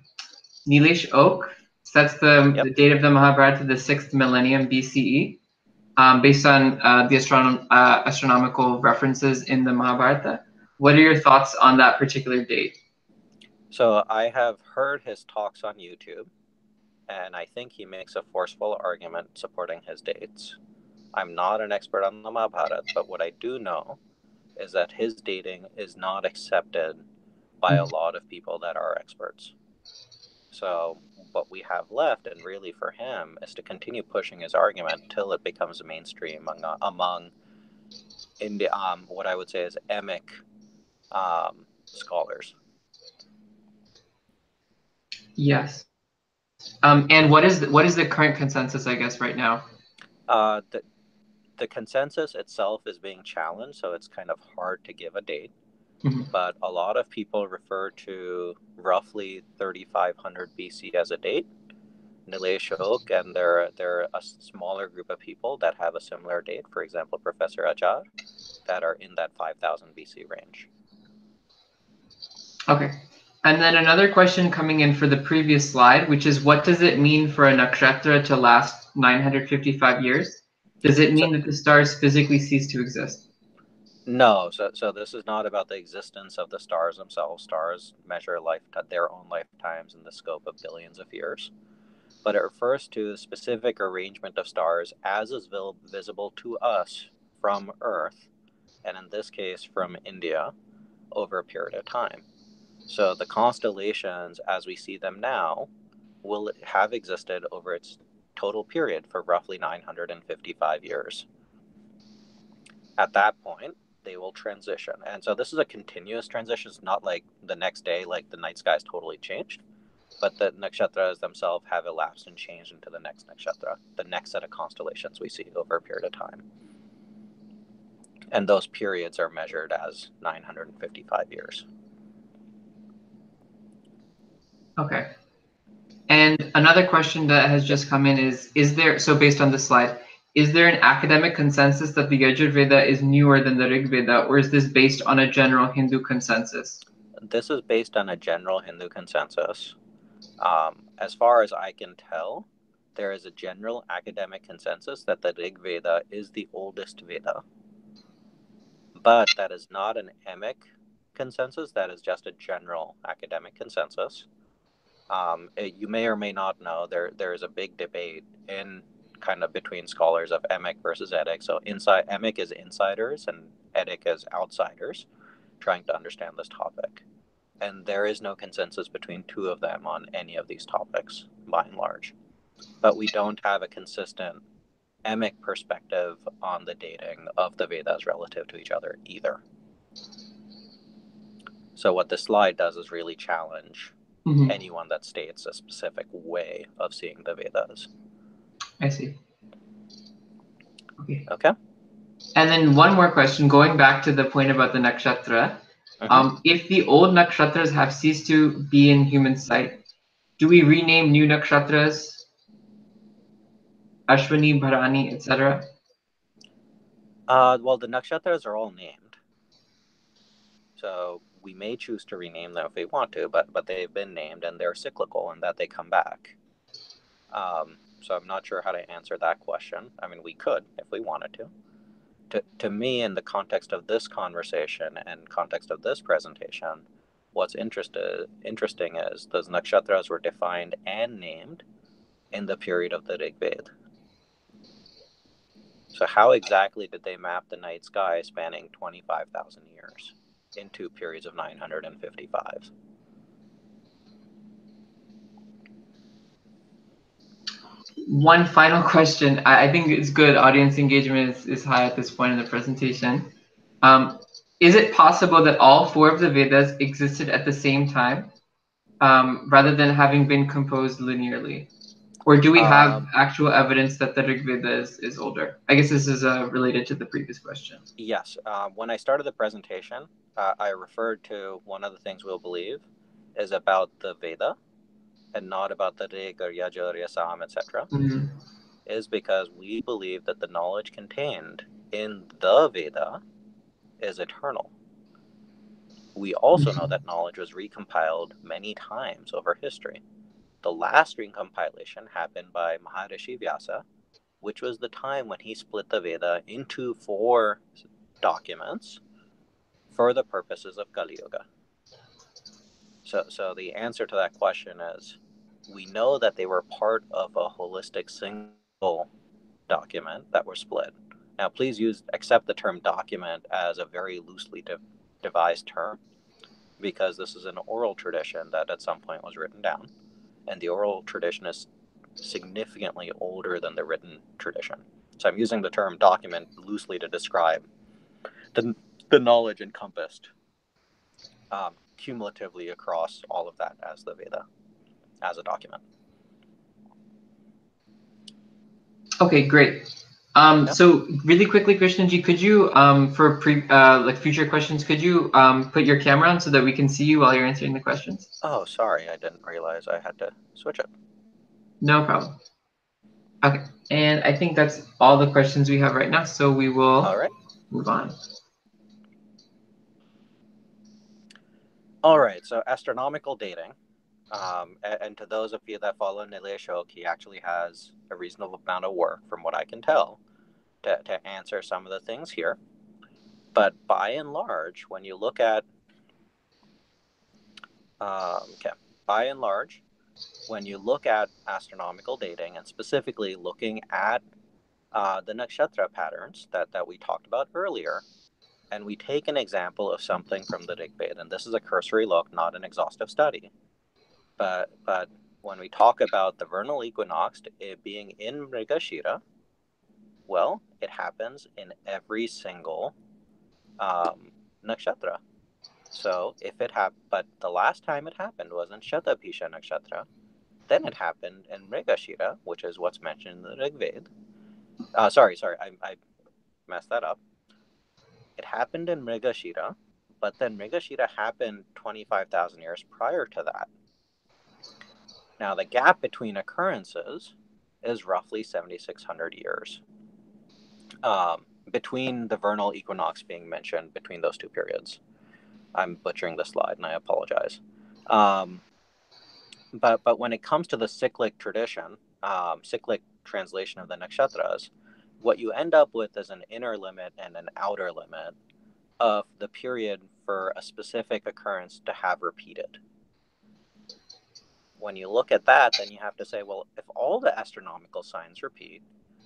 Nilesh Oak sets the, yep. the, date of the Mahabharata to the sixth millennium BCE, um, based on uh, the astronom- uh, astronomical references in the Mahabharata. What are your thoughts on that particular date? So I have heard his talks on YouTube, and I think he makes a forceful argument supporting his dates. I'm not an expert on the Mahabharata, but what I do know is that his dating is not accepted by a lot of people that are experts. So what we have left, and really for him, is to continue pushing his argument till it becomes mainstream among, among in the, um, what I would say is emic um, scholars. Yes. Um, and what is the, what is the current consensus? I guess right now. Uh, the the consensus itself is being challenged, so it's kind of hard to give a date. Mm-hmm. But a lot of people refer to roughly 3500 BC as a date. Nilesh Oak, and there, there are a smaller group of people that have a similar date. For example, Professor Achar, that are in that 5000 BC range. Okay. And then another question coming in for the previous slide, which is what does it mean for a nakshatra to last 955 years? Does it mean so, that the stars physically cease to exist? No. So, so this is not about the existence of the stars themselves. Stars measure life uh, their own lifetimes in the scope of billions of years, but it refers to the specific arrangement of stars as is visible to us from Earth, and in this case from India, over a period of time. So the constellations, as we see them now, will have existed over its total period for roughly 955 years. At that point, they will transition. And so this is a continuous transition. It's not like the next day, like the night sky is totally changed, but the nakshatras themselves have elapsed and changed into the next nakshatra, the next set of constellations we see over a period of time. And those periods are measured as 955 years. Okay. And another question that has just come in is, is there, so based on this slide, is there an academic consensus that the Yajur Veda is newer than the Rig Veda, or is this based on a general Hindu consensus? This is based on a general Hindu consensus. Um, as far as I can tell, there is a general academic consensus that the Rig Veda is the oldest Veda. But that is not an emic consensus, that is just a general academic consensus. Um, it, you may or may not know there there is a big debate in kind of between scholars of emic versus etic. So inside emic is insiders and etic is outsiders, trying to understand this topic. And there is no consensus between two of them on any of these topics, by and large. But we don't have a consistent emic perspective on the dating of the Vedas relative to each other either. So what this slide does is really challenge mm-hmm. anyone that states a specific way of seeing the Vedas. I see. Okay. Okay. And then one more question, going back to the point about the nakshatra. Mm-hmm. Um, if the old nakshatras have ceased to be in human sight, do we rename new nakshatras? Ashwini, Bharani, etc. Uh, well, the nakshatras are all named. So we may choose to rename them if we want to, but but they've been named and they're cyclical in that they come back. Um, so I'm not sure how to answer that question. I mean, we could if we wanted to. To to me, in the context of this conversation and context of this presentation, what's interested interesting is those nakshatras were defined and named in the period of the Rig Veda. So how exactly did they map the night sky spanning 25,000 years? In two periods of 955. One final question. I, think it's good. Audience engagement is, is high at this point in the presentation. Um, is it possible that all four of the Vedas existed at the same time um, rather than having been composed linearly? Or do we have Um, actual evidence that the Rig Veda is, is older? I guess this is uh, related to the previous question. Yes. Um, when I started the presentation, uh, I referred to one of the things we'll believe is about the Veda and not about the Rig or Yajur, Yasam, etc. Mhm. is because we believe that the knowledge contained in the Veda is eternal. We also know that knowledge was recompiled many times over history. The last recompilation happened by Maharishi Vyasa, which was the time when he split the Veda into four documents for the purposes of Kali Yuga. So, so the answer to that question is we know that they were part of a holistic single document that were split. Now, please use accept the term document as a very loosely de- devised term because this is an oral tradition that at some point was written down, and the oral tradition is significantly older than the written tradition. So I'm using the term document loosely to describe the, the knowledge encompassed um, cumulatively across all of that as the Veda, as a document. Okay, great. Um, Yeah. So really quickly, Krishnanji, could you, um, for pre, uh, like future questions, could you um, put your camera on so that we can see you while you're answering the questions? Oh, sorry, I didn't realize I had to switch it. No problem. Okay, and I think that's all the questions we have right now. So we will All right. move on. All right, so astronomical dating. Um, and, and to those of you that follow Nilesh Oak, he actually has a reasonable amount of work, from what I can tell, to, to answer some of the things here. But by and large, when you look at, um, okay, by and large, when you look at astronomical dating and specifically looking at uh, the nakshatra patterns that, that we talked about earlier, and we take an example of something from the Rig Veda, and this is a cursory look, not an exhaustive study. But but when we talk about the vernal equinox it being in Mrigashira, well, it happens in every single um, nakshatra. So if it happened, but the last time it happened was in Shatabhisha nakshatra. Then it happened in Mrigashira, which is what's mentioned in the Rig Veda. Uh, sorry, sorry, I, I messed that up. It happened in Mrigashira, but then Mrigashira happened 25,000 years prior to that. Now, the gap between occurrences is roughly 7,600 years um, between the vernal equinox being mentioned between those two periods. I'm butchering the slide and I apologize. Um, but, but when it comes to the cyclic tradition, um, cyclic translation of the nakshatras, what you end up with is an inner limit and an outer limit of the period for a specific occurrence to have repeated. When you look at that, then you have to say, well, if all the astronomical signs repeat,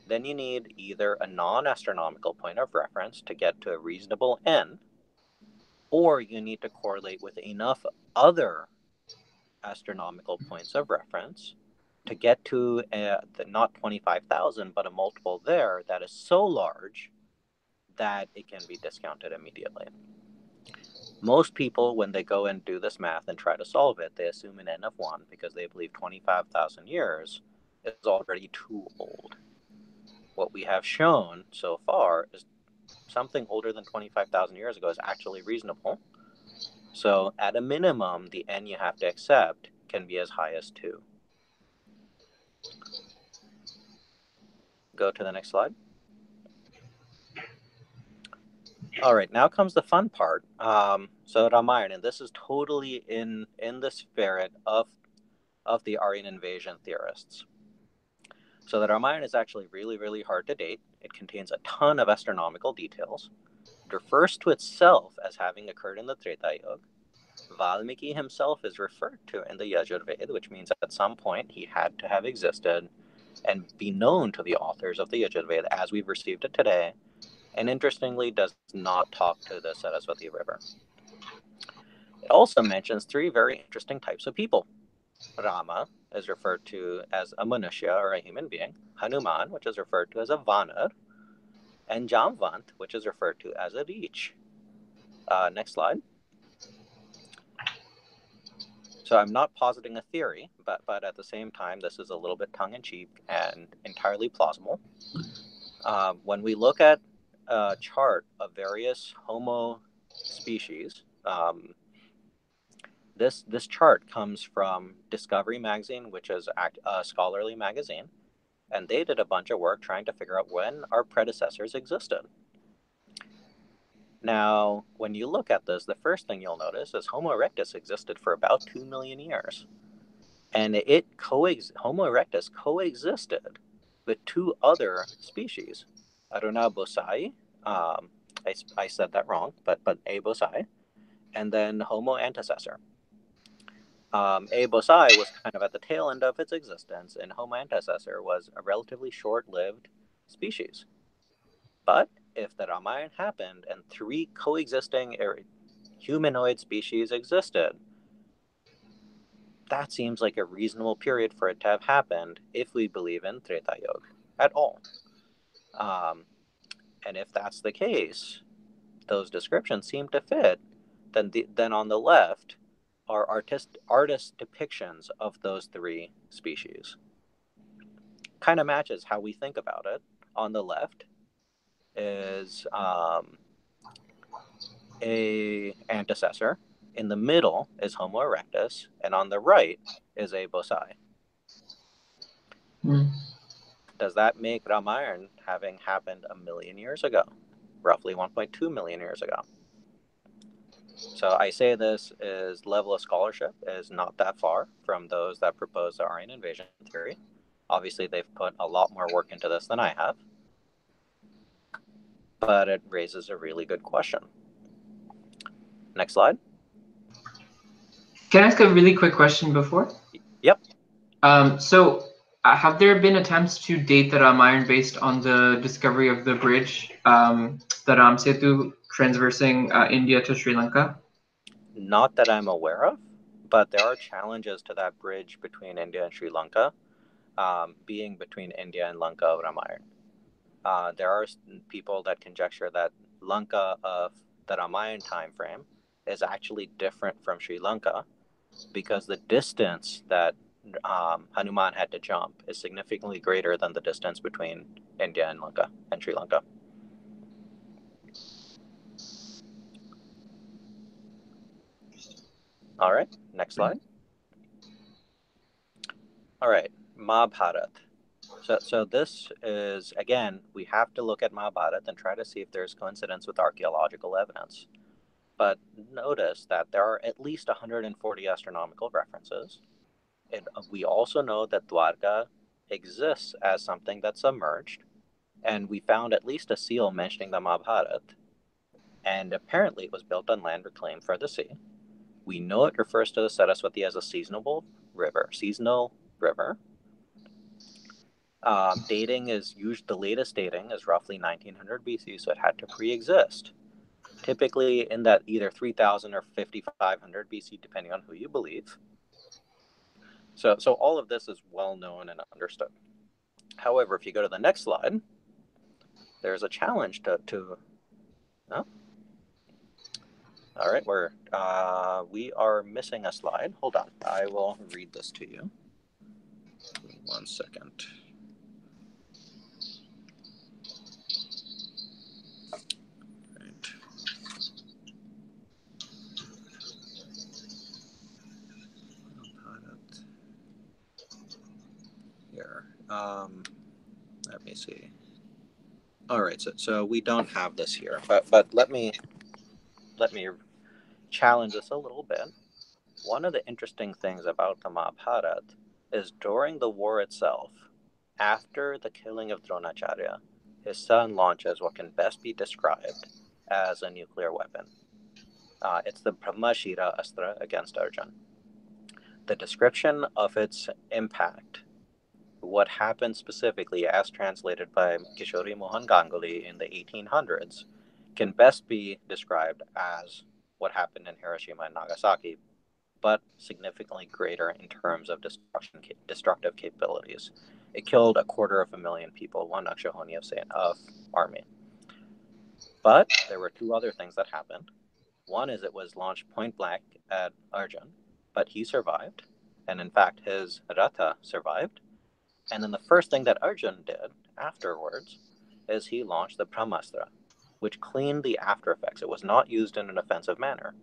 then you need either a non astronomical point of reference to get to a reasonable n, or you need to correlate with enough other astronomical points of reference to get to uh, the not 25,000, but a multiple there that is so large that it can be discounted immediately. Most people, when they go and do this math and try to solve it, they assume an n of 1 because they believe 25,000 years is already too old. What we have shown so far is something older than 25,000 years ago is actually reasonable. So, at a minimum, the n you have to accept can be as high as 2. Go to the next slide. All right, now comes the fun part. Um, so Ramayana, and this is totally in in the spirit of of the Aryan invasion theorists. So the Ramayana is actually really, really hard to date. It contains a ton of astronomical details. It refers to itself as having occurred in the Treta Yuga. Valmiki himself is referred to in the Yajurveda, which means at some point he had to have existed and be known to the authors of the Yajurveda as we've received it today and interestingly does not talk to the Saraswati River. It also mentions three very interesting types of people. Rama is referred to as a Manushya or a human being, Hanuman, which is referred to as a Vanar, and Jamvant, which is referred to as a Reach. Uh, next slide. So I'm not positing a theory, but but at the same time, this is a little bit tongue in cheek and entirely plausible. Um, when we look at a chart of various Homo species, um, this this chart comes from Discovery Magazine, which is a scholarly magazine, and they did a bunch of work trying to figure out when our predecessors existed. Now, when you look at this, the first thing you'll notice is Homo erectus existed for about 2 million years. And it coex- Homo erectus coexisted with two other species, Arunabosai, um, I, I said that wrong, but, but Abosai, and then Homo antecessor. Um, Abosai was kind of at the tail end of its existence, and Homo antecessor was a relatively short lived species. But if the Ramayana happened and three coexisting humanoid species existed, that seems like a reasonable period for it to have happened if we believe in Treta Yuga at all. Um, and if that's the case, those descriptions seem to fit. Then, the, then on the left are artist artist depictions of those three species. Kind of matches how we think about it. On the left, is um, a antecessor. In the middle is Homo erectus, and on the right is Abosai. Mm. Does that make Ramayana having happened a million years ago, roughly 1.2 million years ago? So I say this is level of scholarship is not that far from those that propose the Aryan invasion theory. Obviously, they've put a lot more work into this than I have but it raises a really good question. Next slide. Can I ask a really quick question before? Yep. Um, so, uh, have there been attempts to date the Ramayana based on the discovery of the bridge, um, the Ram Setu transversing uh, India to Sri Lanka? Not that I'm aware of, but there are challenges to that bridge between India and Sri Lanka, um, being between India and Lanka of Ramayana. Uh, there are people that conjecture that Lanka of the Ramayana time frame is actually different from Sri Lanka because the distance that um, Hanuman had to jump is significantly greater than the distance between India and Lanka and Sri Lanka. All right, next slide. All right, Mahabharat. So, so this is again, we have to look at Mahabharata and try to see if there's coincidence with archaeological evidence. But notice that there are at least 140 astronomical references. And we also know that Dwarka exists as something that's submerged. And we found at least a seal mentioning the Mahabharata. And apparently it was built on land reclaimed for the sea. We know it refers to the Saraswati as a seasonable river, seasonal river, um, dating is used, the latest dating is roughly 1900 BC, so it had to pre exist. Typically in that either 3000 or 5500 BC, depending on who you believe. So, so all of this is well known and understood. However, if you go to the next slide, there's a challenge to, to oh. All right, we're uh, we are missing a slide. Hold on, I will read this to you. One second. Um, let me see. All right, so, so we don't have this here, but but let me let me challenge this a little bit. One of the interesting things about the Mahabharata is during the war itself, after the killing of Dronacharya, his son launches what can best be described as a nuclear weapon. Uh, it's the Brahmashira Astra against Arjun. The description of its impact what happened specifically, as translated by Kishori Mohan Ganguly in the 1800s, can best be described as what happened in Hiroshima and Nagasaki, but significantly greater in terms of destruction, destructive capabilities. It killed a quarter of a million people, one Akshauhini of, of army. But there were two other things that happened. One is it was launched point blank at Arjun, but he survived. And in fact, his Ratha survived. And then the first thing that Arjun did afterwards is he launched the Brahmastra, which cleaned the after effects. It was not used in an offensive manner.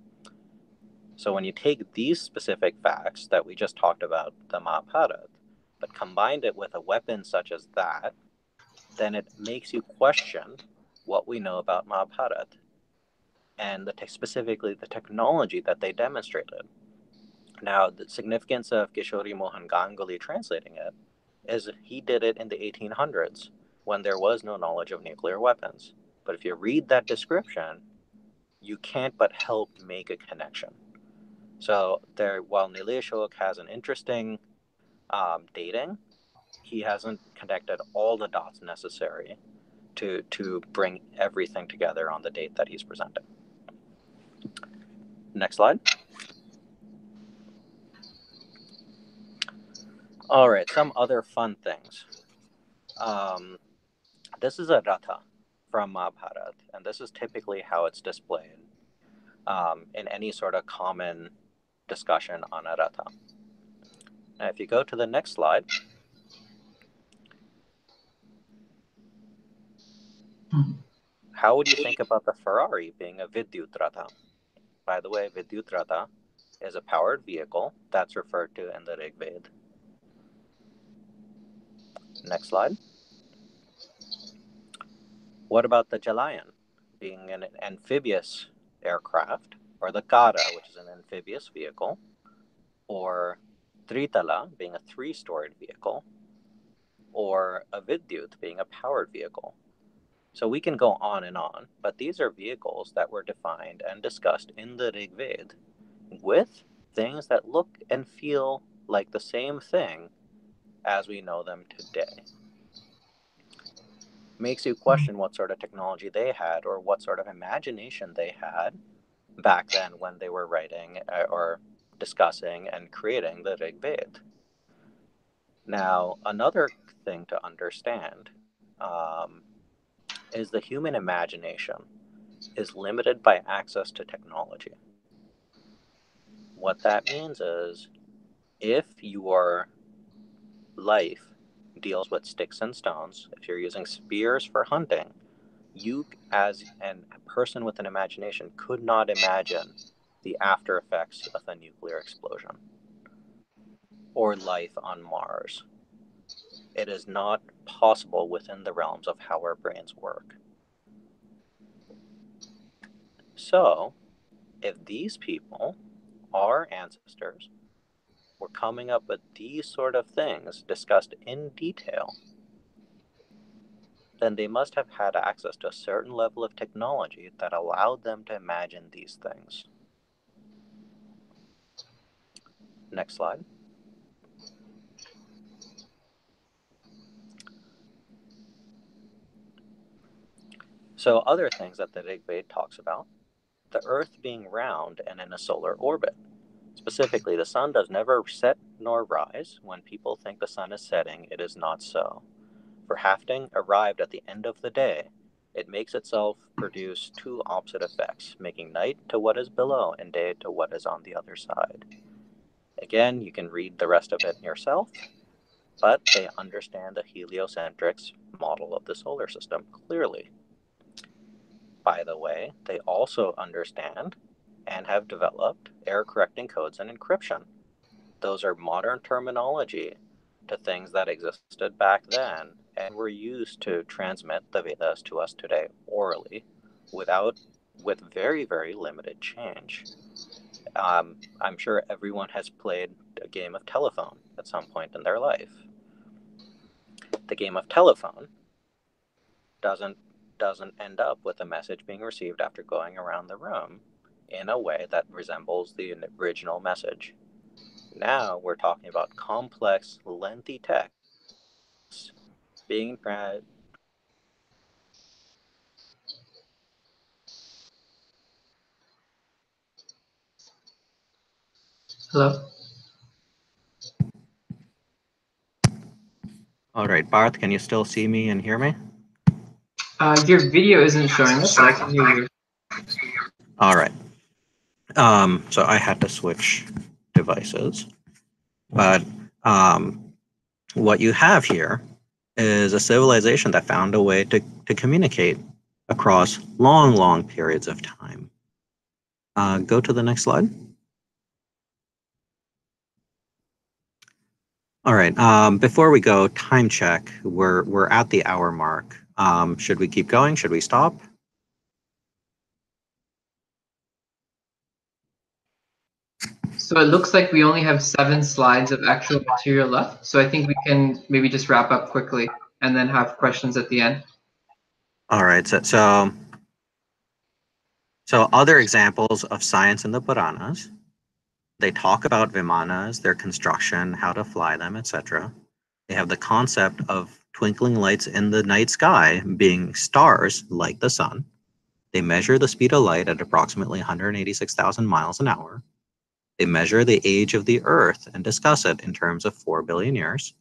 So when you take these specific facts that we just talked about, the Mahabharata, but combined it with a weapon such as that, then it makes you question what we know about Mahabharata and the te- specifically the technology that they demonstrated. Now, the significance of Kishori Mohan Ganguly translating it is he did it in the 1800s when there was no knowledge of nuclear weapons. But if you read that description, you can't but help make a connection. So there, while Nilesh Oak has an interesting um, dating, he hasn't connected all the dots necessary to to bring everything together on the date that he's presenting. Next slide. All right, some other fun things. Um, this is a ratha from Mahabharata, and this is typically how it's displayed um, in any sort of common discussion on a ratha. Now, if you go to the next slide, how would you think about the Ferrari being a Vidyut Ratha? By the way, Vidyut Ratha is a powered vehicle that's referred to in the Rig Veda. Next slide. What about the Jalayan being an amphibious aircraft, or the Kara, which is an amphibious vehicle, or Tritala being a three storied vehicle, or a Vidyut being a powered vehicle? So we can go on and on, but these are vehicles that were defined and discussed in the Rig Veda with things that look and feel like the same thing as we know them today. Makes you question what sort of technology they had or what sort of imagination they had back then when they were writing uh, or discussing and creating the Rig Veda. Now, another thing to understand um, is the human imagination is limited by access to technology. What that means is if your life deals with sticks and stones, if you're using spears for hunting, you, as an, a person with an imagination, could not imagine the after effects of a nuclear explosion or life on Mars it is not possible within the realms of how our brains work. So, if these people, our ancestors, were coming up with these sort of things discussed in detail, then they must have had access to a certain level of technology that allowed them to imagine these things. Next slide. So, other things that the Rig Veda talks about the Earth being round and in a solar orbit. Specifically, the sun does never set nor rise. When people think the sun is setting, it is not so. For Hafting arrived at the end of the day, it makes itself produce two opposite effects, making night to what is below and day to what is on the other side. Again, you can read the rest of it yourself, but they understand the heliocentric model of the solar system clearly by the way, they also understand and have developed error correcting codes and encryption. Those are modern terminology to things that existed back then and were used to transmit the Vedas to us today orally without with very very limited change. Um, I'm sure everyone has played a game of telephone at some point in their life. The game of telephone doesn't doesn't end up with a message being received after going around the room in a way that resembles the original message. Now we're talking about complex, lengthy text being read. Hello? All right, Parth, can you still see me and hear me? Uh, your video isn't showing up, but I can hear you. All right. Um, so I had to switch devices. But um, what you have here is a civilization that found a way to, to communicate across long, long periods of time. Uh, go to the next slide. All right, um, before we go, time check. We're, we're at the hour mark. Um, should we keep going? Should we stop? So it looks like we only have seven slides of actual material left. So I think we can maybe just wrap up quickly and then have questions at the end. All right, so, so, so other examples of science in the Puranas, they talk about vimanas, their construction, how to fly them, etc. They have the concept of twinkling lights in the night sky being stars like the sun. They measure the speed of light at approximately 186,000 miles an hour. They measure the age of the Earth and discuss it in terms of 4 billion years.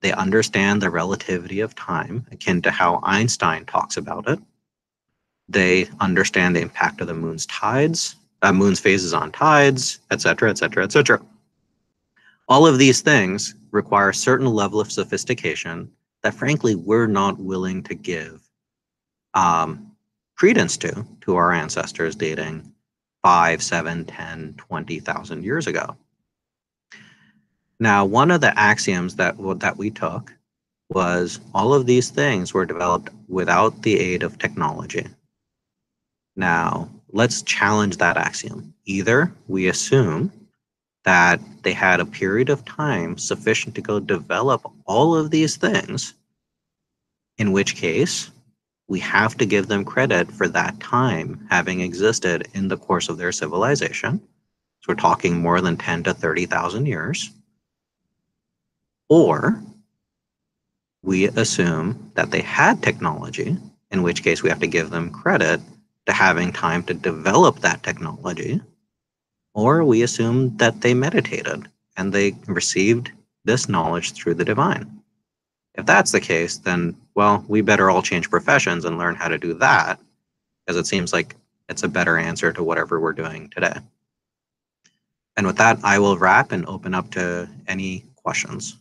They understand the relativity of time, akin to how Einstein talks about it. They understand the impact of the moon's tides, uh, moon's phases on tides, etc., etc., etc. All of these things require a certain level of sophistication that, frankly, we're not willing to give um, credence to, to our ancestors dating five, seven, 10, 20,000 years ago. Now, one of the axioms that, that we took was all of these things were developed without the aid of technology. Now, let's challenge that axiom. Either we assume that they had a period of time sufficient to go develop all of these things, in which case we have to give them credit for that time having existed in the course of their civilization. So we're talking more than 10 to 30,000 years. Or we assume that they had technology, in which case we have to give them credit to having time to develop that technology. Or we assume that they meditated and they received this knowledge through the divine. If that's the case, then, well, we better all change professions and learn how to do that, because it seems like it's a better answer to whatever we're doing today. And with that, I will wrap and open up to any questions.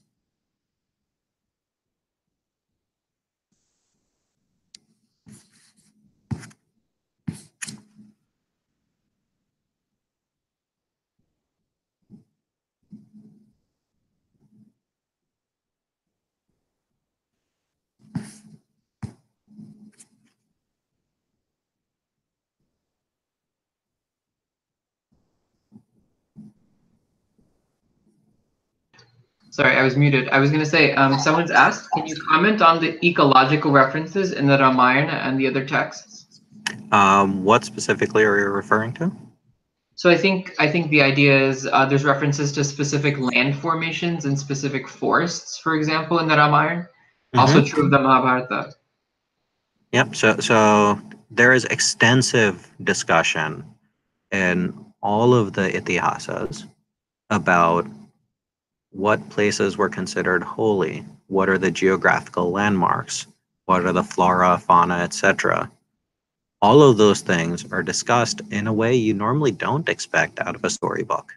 Sorry, I was muted. I was going to say, um, someone's asked, can you comment on the ecological references in the Ramayana and the other texts? Um, what specifically are you referring to? So I think I think the idea is uh, there's references to specific land formations and specific forests, for example, in the Ramayana. Mm-hmm. Also true of the Mahabharata. Yep. So so there is extensive discussion in all of the itihasas about what places were considered holy, what are the geographical landmarks, what are the flora, fauna, etc. All of those things are discussed in a way you normally don't expect out of a storybook.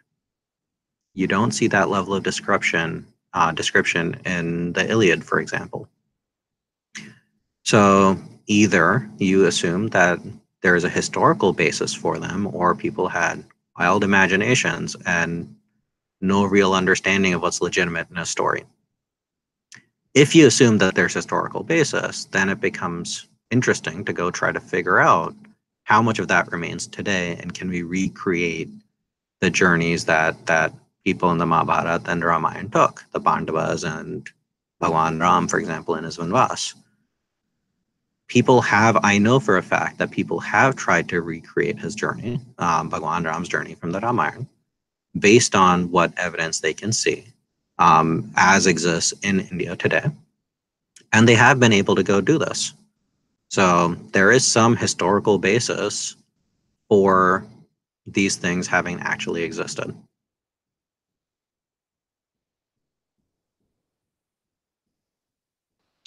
You don't see that level of description uh, description in the Iliad, for example. So either you assume that there is a historical basis for them, or people had wild imaginations and no real understanding of what's legitimate in a story. If you assume that there's historical basis, then it becomes interesting to go try to figure out how much of that remains today and can we recreate the journeys that that people in the Mahabharata and Ramayana took, the Pandavas and Bhagwan Ram, for example, in his Vanvas. People have, I know for a fact that people have tried to recreate his journey, um, Bhagwan Ram's journey from the Ramayana based on what evidence they can see um, as exists in India today. And they have been able to go do this. So there is some historical basis for these things having actually existed.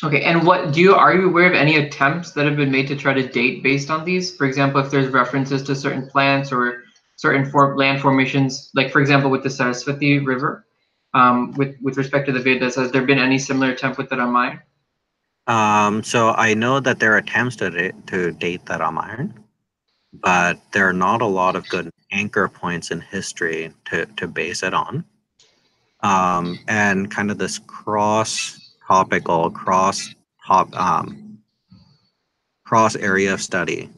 Okay, and what do you are you aware of any attempts that have been made to try to date based on these? For example, if there's references to certain plants or certain form, land formations, like for example with the Saraswati River, um, with with respect to the Vedas? Has there been any similar attempt with the Ramayana? Um, so I know that there are attempts to to date the Ramayana, but there are not a lot of good anchor points in history to to base it on. Um, and kind of this cross topical, cross top, um, cross area of study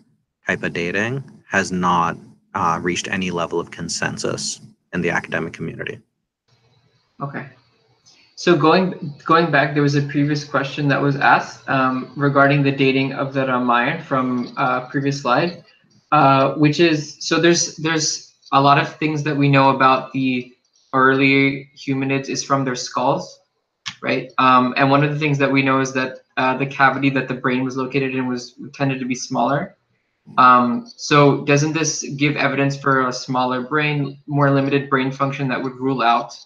type of dating has not uh, reached any level of consensus in the academic community. Okay. So going going back, there was a previous question that was asked um, regarding the dating of the Ramayana from uh, previous slide, uh, which is so there's there's a lot of things that we know about the early hominids is from their skulls, right? Um, and one of the things that we know is that uh, the cavity that the brain was located in was tended to be smaller. Um, so doesn't this give evidence for a smaller brain, more limited brain function that would rule out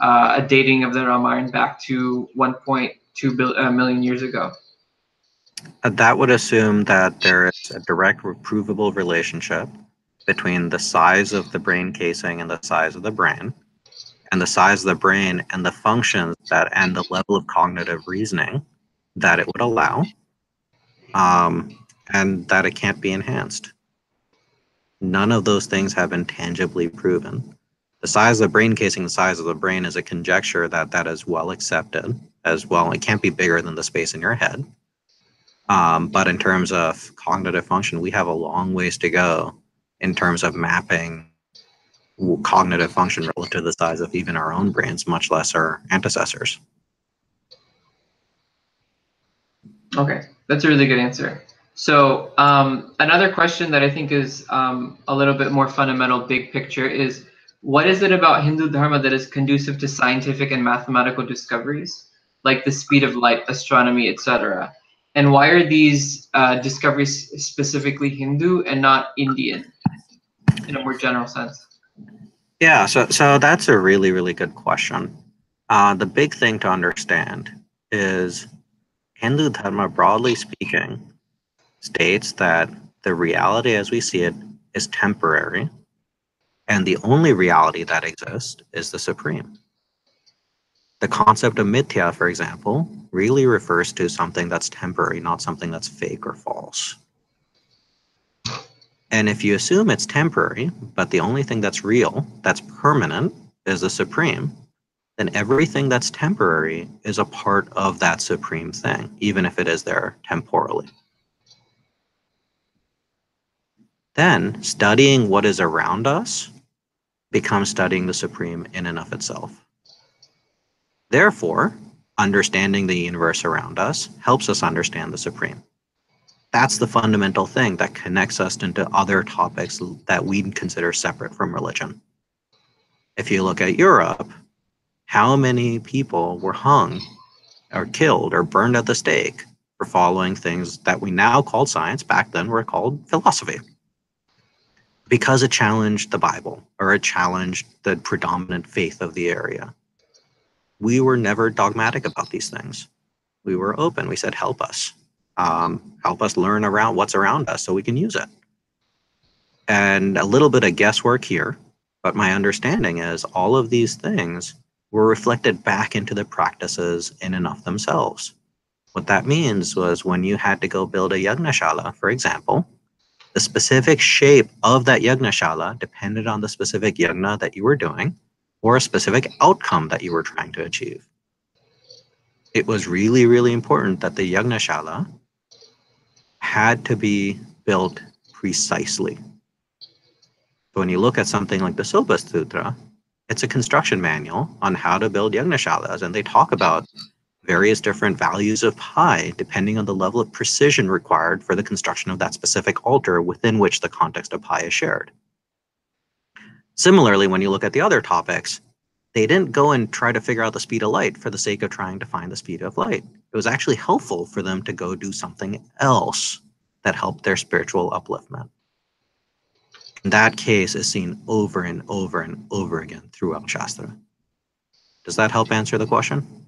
uh, a dating of the Ramayana back to 1.2 bil- uh, million years ago? Uh, That would assume that there is a direct provable relationship between the size of the brain casing and the size of the brain, and the size of the brain and the functions that and the level of cognitive reasoning that it would allow, um, and that it can't be enhanced. None of those things have been tangibly proven. The size of the brain casing, the size of the brain is a conjecture that that is well accepted as well. It can't be bigger than the space in your head. Um, but in terms of cognitive function, we have a long ways to go in terms of mapping cognitive function relative to the size of even our own brains, much less our antecessors. Okay, that's a really good answer. So um, another question that I think is um, a little bit more fundamental, big picture, is what is it about Hindu Dharma that is conducive to scientific and mathematical discoveries, like the speed of light, astronomy, etc.? And why are these uh, discoveries specifically Hindu and not Indian, in a more general sense? Yeah, so so that's a really really good question. Uh, the big thing to understand is Hindu Dharma, broadly speaking, states that the reality as we see it is temporary, and the only reality that exists is the supreme. The concept of mithya, for example, really refers to something that's temporary, not something that's fake or false. And if you assume it's temporary, but the only thing that's real, that's permanent, is the supreme, then everything that's temporary is a part of that supreme thing, even if it is there temporally. Then studying what is around us becomes studying the supreme in and of itself. Therefore, understanding the universe around us helps us understand the supreme. That's the fundamental thing that connects us into other topics that we consider separate from religion. If you look at Europe, how many people were hung or killed or burned at the stake for following things that we now call science, back then were called philosophy? Because it challenged the Bible or it challenged the predominant faith of the area. We were never dogmatic about these things. We were open. We said, help us. Um, help us learn around what's around us so we can use it. And a little bit of guesswork here, but my understanding is all of these things were reflected back into the practices in and of themselves. What that means was when you had to go build a yagnashala, for example, the specific shape of that yagnashala depended on the specific yagna that you were doing or a specific outcome that you were trying to achieve. It was really, really important that the yagnashala had to be built precisely. So when you look at something like the Shulba Sutra, it's a construction manual on how to build yagnashalas, and they talk about various different values of pi depending on the level of precision required for the construction of that specific altar within which the context of pi is shared. Similarly, when you look at the other topics, they didn't go and try to figure out the speed of light for the sake of trying to find the speed of light. It was actually helpful for them to go do something else that helped their spiritual upliftment. That case is seen over and over and over again throughout Shastra. Does that help answer the question?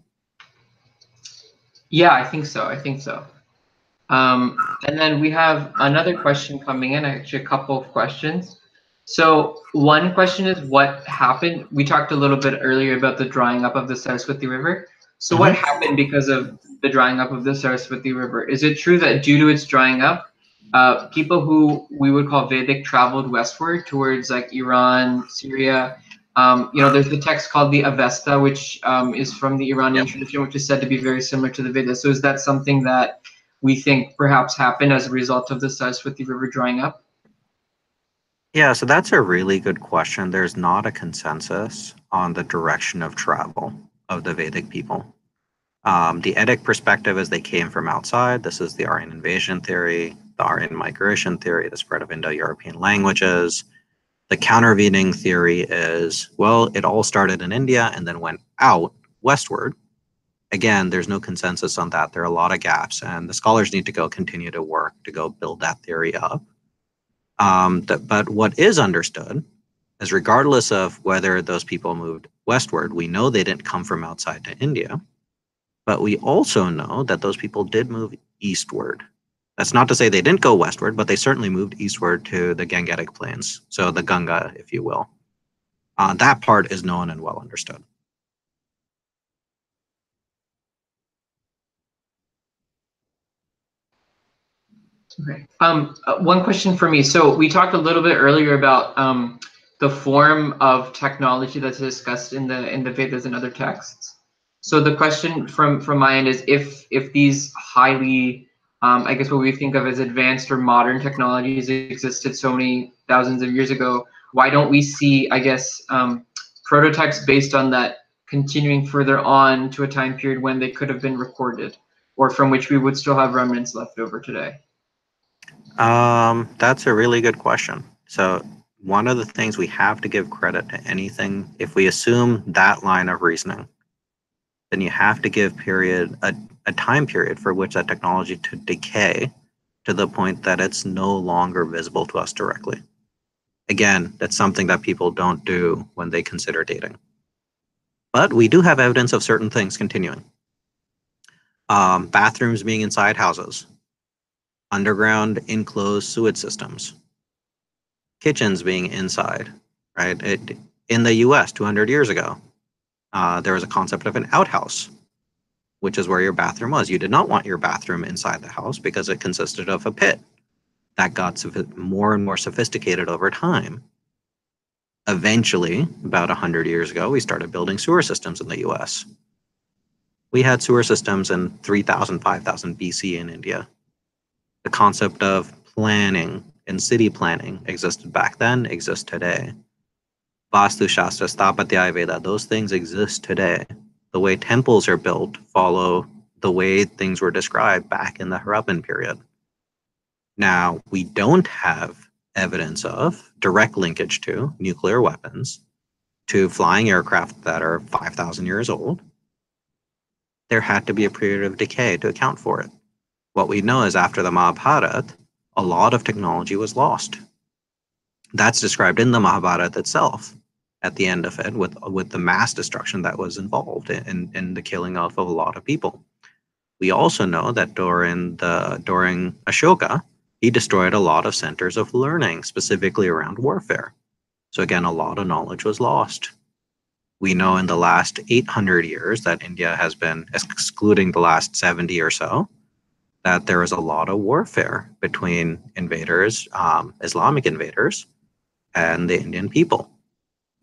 Yeah, I think so. I think so. Um, and then we have another question coming in, actually a couple of questions. So one question is what happened? We talked a little bit earlier about the drying up of the Saraswati River. So mm-hmm. what happened because of the drying up of the Saraswati River? Is it true that due to its drying up, uh, people who we would call Vedic traveled westward towards like Iran, Syria. Um, you know, there's the text called the Avesta, which um, is from the Iranian yep. tradition, which is said to be very similar to the Vedas. So is that something that we think perhaps happened as a result of the Saraswati River drying up? Yeah, so that's a really good question. There's not a consensus on the direction of travel of the Vedic people. Um, the Etic perspective is they came from outside. This is the Aryan invasion theory the Aryan migration theory, the spread of Indo-European languages. The countervening theory is, well, it all started in India and then went out westward. Again, there's no consensus on that. There are a lot of gaps, and the scholars need to go continue to work to go build that theory up. Um, but what is understood is regardless of whether those people moved westward, we know they didn't come from outside to India, but we also know that those people did move eastward that's not to say they didn't go westward, but they certainly moved eastward to the Gangetic Plains, so the Ganga, if you will. Uh, that part is known and well understood. Okay. Um, uh, one question for me. So we talked a little bit earlier about um, the form of technology that's discussed in the in the Vedas and other texts. So the question from from my end is if if these highly um, I guess what we think of as advanced or modern technologies existed so many thousands of years ago. Why don't we see, I guess, um, prototypes based on that continuing further on to a time period when they could have been recorded or from which we would still have remnants left over today? Um, that's a really good question. So one of the things we have to give credit to anything, if we assume that line of reasoning, then you have to give period a a time period for which that technology to decay to the point that it's no longer visible to us directly. Again, that's something that people don't do when they consider dating. But we do have evidence of certain things continuing. Um, bathrooms being inside houses, underground enclosed sewage systems, kitchens being inside, right? It, in the US 200 years ago, uh, there was a concept of an outhouse which is where your bathroom was. You did not want your bathroom inside the house because it consisted of a pit. That got more and more sophisticated over time. Eventually, about 100 years ago, we started building sewer systems in the US. We had sewer systems in 3000, 5000 BC in India. The concept of planning and city planning existed back then, exists today. Vastu Shastra, Sthapatya Ayurveda, those things exist today the way temples are built follow the way things were described back in the Harappan period. Now, we don't have evidence of direct linkage to nuclear weapons, to flying aircraft that are 5,000 years old. There had to be a period of decay to account for it. What we know is after the Mahabharata, a lot of technology was lost. That's described in the Mahabharata itself at the end of it with with the mass destruction that was involved in, in the killing of, of a lot of people. We also know that during the during Ashoka, he destroyed a lot of centers of learning, specifically around warfare. So again, a lot of knowledge was lost. We know in the last 800 years that India has been, excluding the last 70 or so, that there is a lot of warfare between invaders, um, Islamic invaders, and the Indian people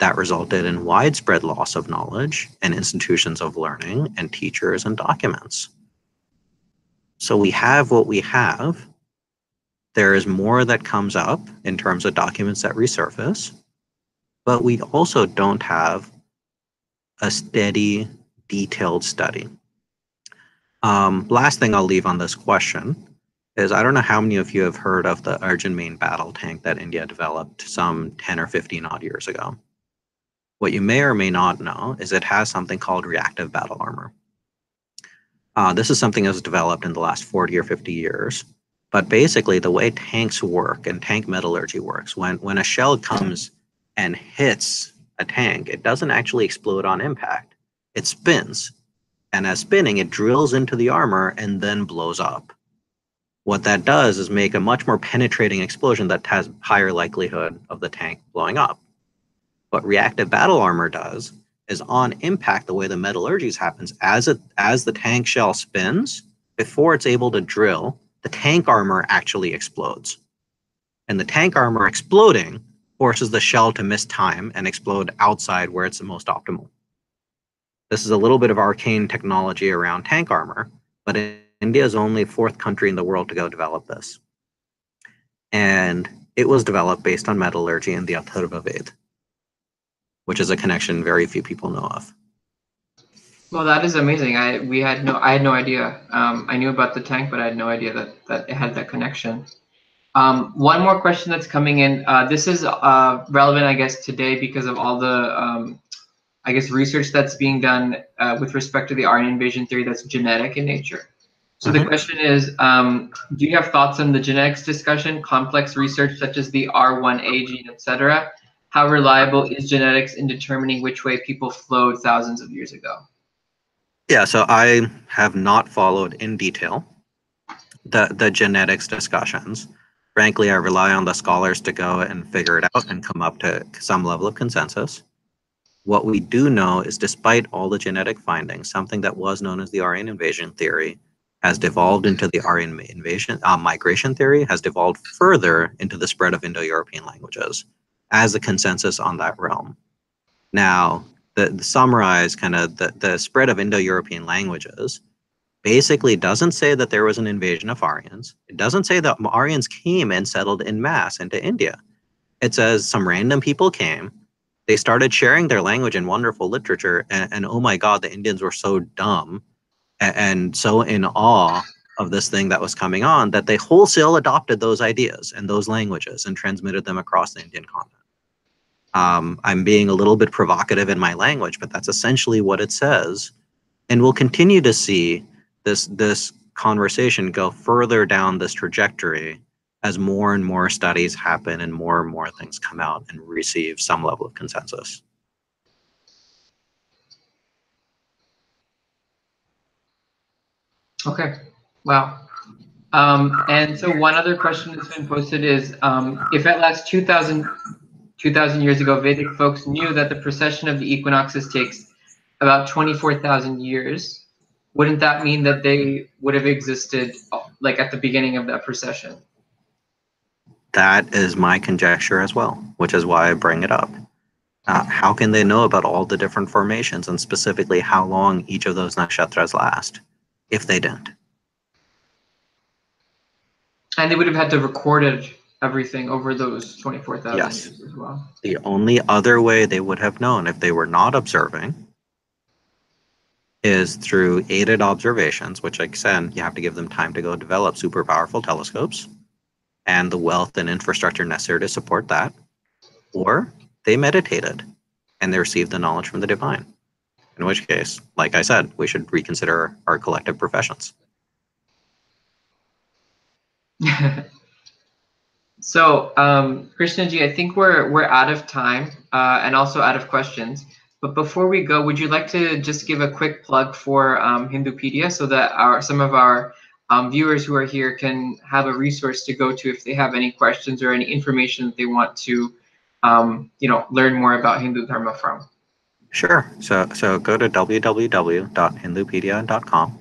that resulted in widespread loss of knowledge and institutions of learning and teachers and documents. So we have what we have. There is more that comes up in terms of documents that resurface, but we also don't have a steady, detailed study. Um, last thing I'll leave on this question is I don't know how many of you have heard of the Arjun main battle tank that India developed some 10 or 15 odd years ago. What you may or may not know is it has something called reactive battle armor. Uh, this is something that was developed in the last 40 or 50 years. But basically, the way tanks work and tank metallurgy works, when, when a shell comes and hits a tank, it doesn't actually explode on impact. It spins. And as spinning, it drills into the armor and then blows up. What that does is make a much more penetrating explosion that has higher likelihood of the tank blowing up. What reactive battle armor does is on impact, the way the metallurgy happens, as it as the tank shell spins, before it's able to drill, the tank armor actually explodes. And the tank armor exploding forces the shell to miss time and explode outside where it's the most optimal. This is a little bit of arcane technology around tank armor, but India is only fourth country in the world to go develop this. And it was developed based on metallurgy in the Atharva Ved, which is a connection very few people know of. Well, that is amazing. I we had no I had no idea. Um, I knew about the tank, but I had no idea that that it had that connection. Um, one more question that's coming in. Uh, this is uh, relevant, I guess, today because of all the, um, I guess, research that's being done uh, with respect to the Aryan invasion theory that's genetic in nature. So mm-hmm. the question is, um, do you have thoughts on the genetics discussion, complex research such as the R1A gene, etc.? How reliable is genetics in determining which way people flowed thousands of years ago? Yeah, so I have not followed in detail the the genetics discussions frankly, I rely on the scholars to go and figure it out and come up to some level of consensus. What we do know is despite all the genetic findings, something that was known as the Aryan invasion theory has devolved into the Aryan invasion uh, migration theory, has devolved further into the spread of Indo-European languages as a consensus on that realm. Now, the, the summarize kind of the, the spread of Indo-European languages basically doesn't say that there was an invasion of Aryans. It doesn't say that Aryans came and settled in mass into India. It says some random people came, they started sharing their language and wonderful literature, and, and oh my God, the Indians were so dumb and, and so in awe of this thing that was coming on that they wholesale adopted those ideas and those languages and transmitted them across the Indian continent. Um, I'm being a little bit provocative in my language, but that's essentially what it says. And we'll continue to see this this conversation go further down this trajectory as more and more studies happen and more and more things come out and receive some level of consensus. Okay, wow. Um, and so one other question that's been posted is, um, if at last 2000, 2000 years ago, Vedic folks knew that the precession of the equinoxes takes about 24,000 years, wouldn't that mean that they would have existed like at the beginning of that precession? That is my conjecture as well, which is why I bring it up. Uh, how can they know about all the different formations and specifically how long each of those nakshatras last if they didn't? And they would have had to record everything over those 24,000 yes. years as well. The only other way they would have known if they were not observing is through aided observations, which like I said, you have to give them time to go develop super powerful telescopes and the wealth and infrastructure necessary to support that. Or they meditated and they received the knowledge from the divine. In which case, like I said, we should reconsider our collective professions. so, um, Krishnaji, I think we're we're out of time uh, and also out of questions. But before we go, would you like to just give a quick plug for um, Hindupedia so that our some of our um, viewers who are here can have a resource to go to if they have any questions or any information that they want to, um, you know, learn more about Hindu Dharma from? Sure. So so go to www.hindupedia.com.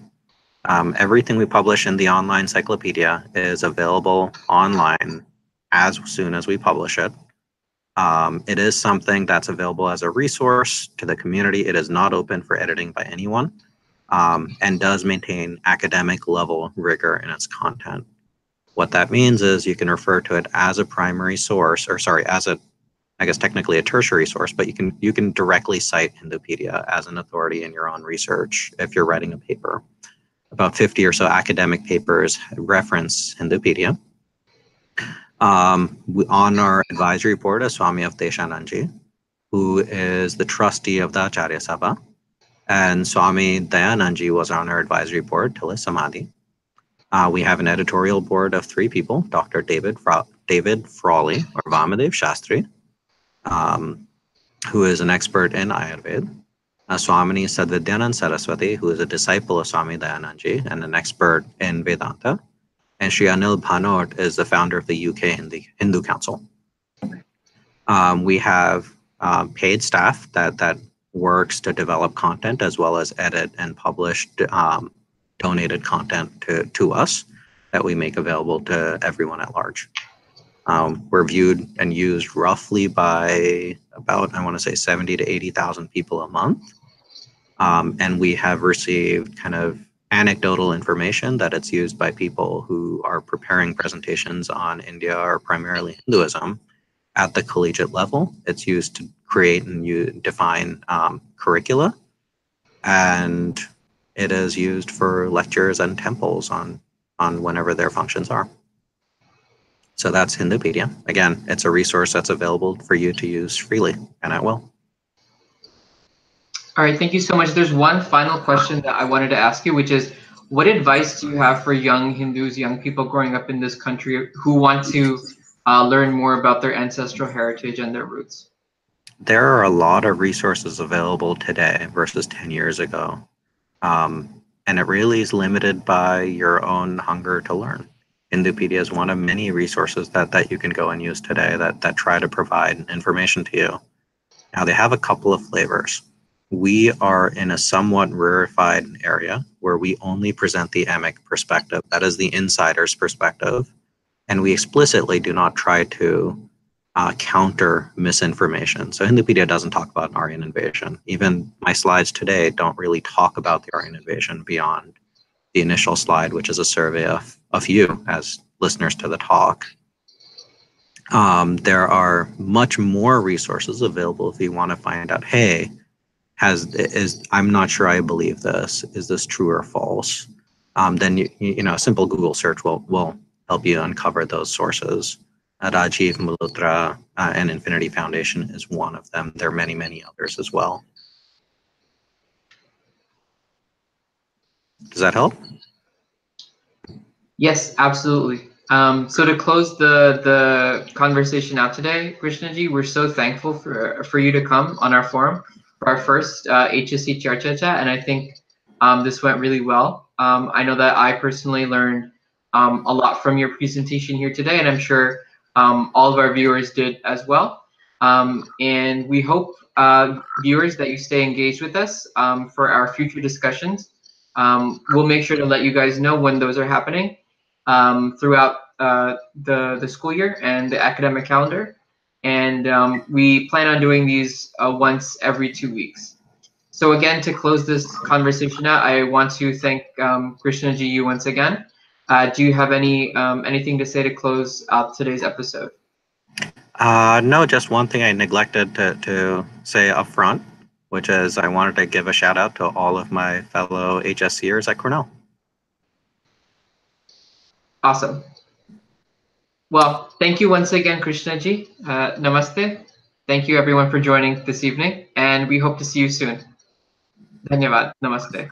Um, everything we publish in the online encyclopedia is available online as soon as we publish it. Um, it is something that's available as a resource to the community. It is not open for editing by anyone um, and does maintain academic level rigor in its content. What that means is you can refer to it as a primary source, or sorry, as a, I guess technically a tertiary source, but you can you can directly cite Hindupedia as an authority in your own research if you're writing a paper. About 50 or so academic papers reference Hindupedia. Um, we, on our advisory board is Swami Avadeshanandji, who is the trustee of the Acharya Sabha. And Swami Dayanandji was on our advisory board till his samadhi. Uh, we have an editorial board of three people, Dr. David Fra- David Frawley or Vamadev Shastri, um, who is an expert in Ayurveda. Uh, Swamini Sadvidyanand Saraswati, who is a disciple of Swami Dayanandji and an expert in Vedanta and Shri Anil is the founder of the UK and the Hindu Council. Um, we have um, paid staff that that works to develop content as well as edit and publish um, donated content to, to us that we make available to everyone at large. Um, we're viewed and used roughly by about, I want to say 70 to 80,000 people a month. Um, and we have received kind of anecdotal information that it's used by people who are preparing presentations on India or primarily Hinduism at the collegiate level. It's used to create and you define um, curricula. And it is used for lectures and temples on, on whenever their functions are. So that's Hindupedia. Again, it's a resource that's available for you to use freely and at will. All right, thank you so much. There's one final question that I wanted to ask you, which is what advice do you have for young Hindus, young people growing up in this country who want to uh, learn more about their ancestral heritage and their roots? There are a lot of resources available today versus 10 years ago. Um, and it really is limited by your own hunger to learn. Hindupedia is one of many resources that, that you can go and use today that, that try to provide information to you. Now, they have a couple of flavors we are in a somewhat rarefied area where we only present the emic perspective. That is the insider's perspective. And we explicitly do not try to uh, counter misinformation. So Hindupedia doesn't talk about an Aryan invasion. Even my slides today don't really talk about the Aryan invasion beyond the initial slide, which is a survey of, of you as listeners to the talk. Um, there are much more resources available if you want to find out, hey, has is I'm not sure I believe this. Is this true or false? Um, then you you know a simple Google search will will help you uncover those sources. Rajiv Malhotra uh, and Infinity Foundation is one of them. There are many many others as well. Does that help? Yes, absolutely. Um, so to close the the conversation out today, Krishnaji, we're so thankful for for you to come on our forum for our first uh, HSC Charcha Chat, and I think um, this went really well. Um, I know that I personally learned um, a lot from your presentation here today, and I'm sure um, all of our viewers did as well. Um, and we hope, uh, viewers, that you stay engaged with us um, for our future discussions. we'll make sure to let you guys know when those are happening throughout uh, the, the school year and the academic calendar and um, we plan on doing these uh, once every two weeks. So again, to close this conversation out, I want to thank um, Krishna Ji you once again. Uh, do you have any um, anything to say to close out today's episode? Uh, no, just one thing I neglected to, to say up front, which is I wanted to give a shout out to all of my fellow HSCers at Cornell. Awesome. Well, thank you once again, Krishnaji. Uh, namaste. Thank you everyone for joining this evening, and we hope to see you soon. Dhanyavad. Namaste.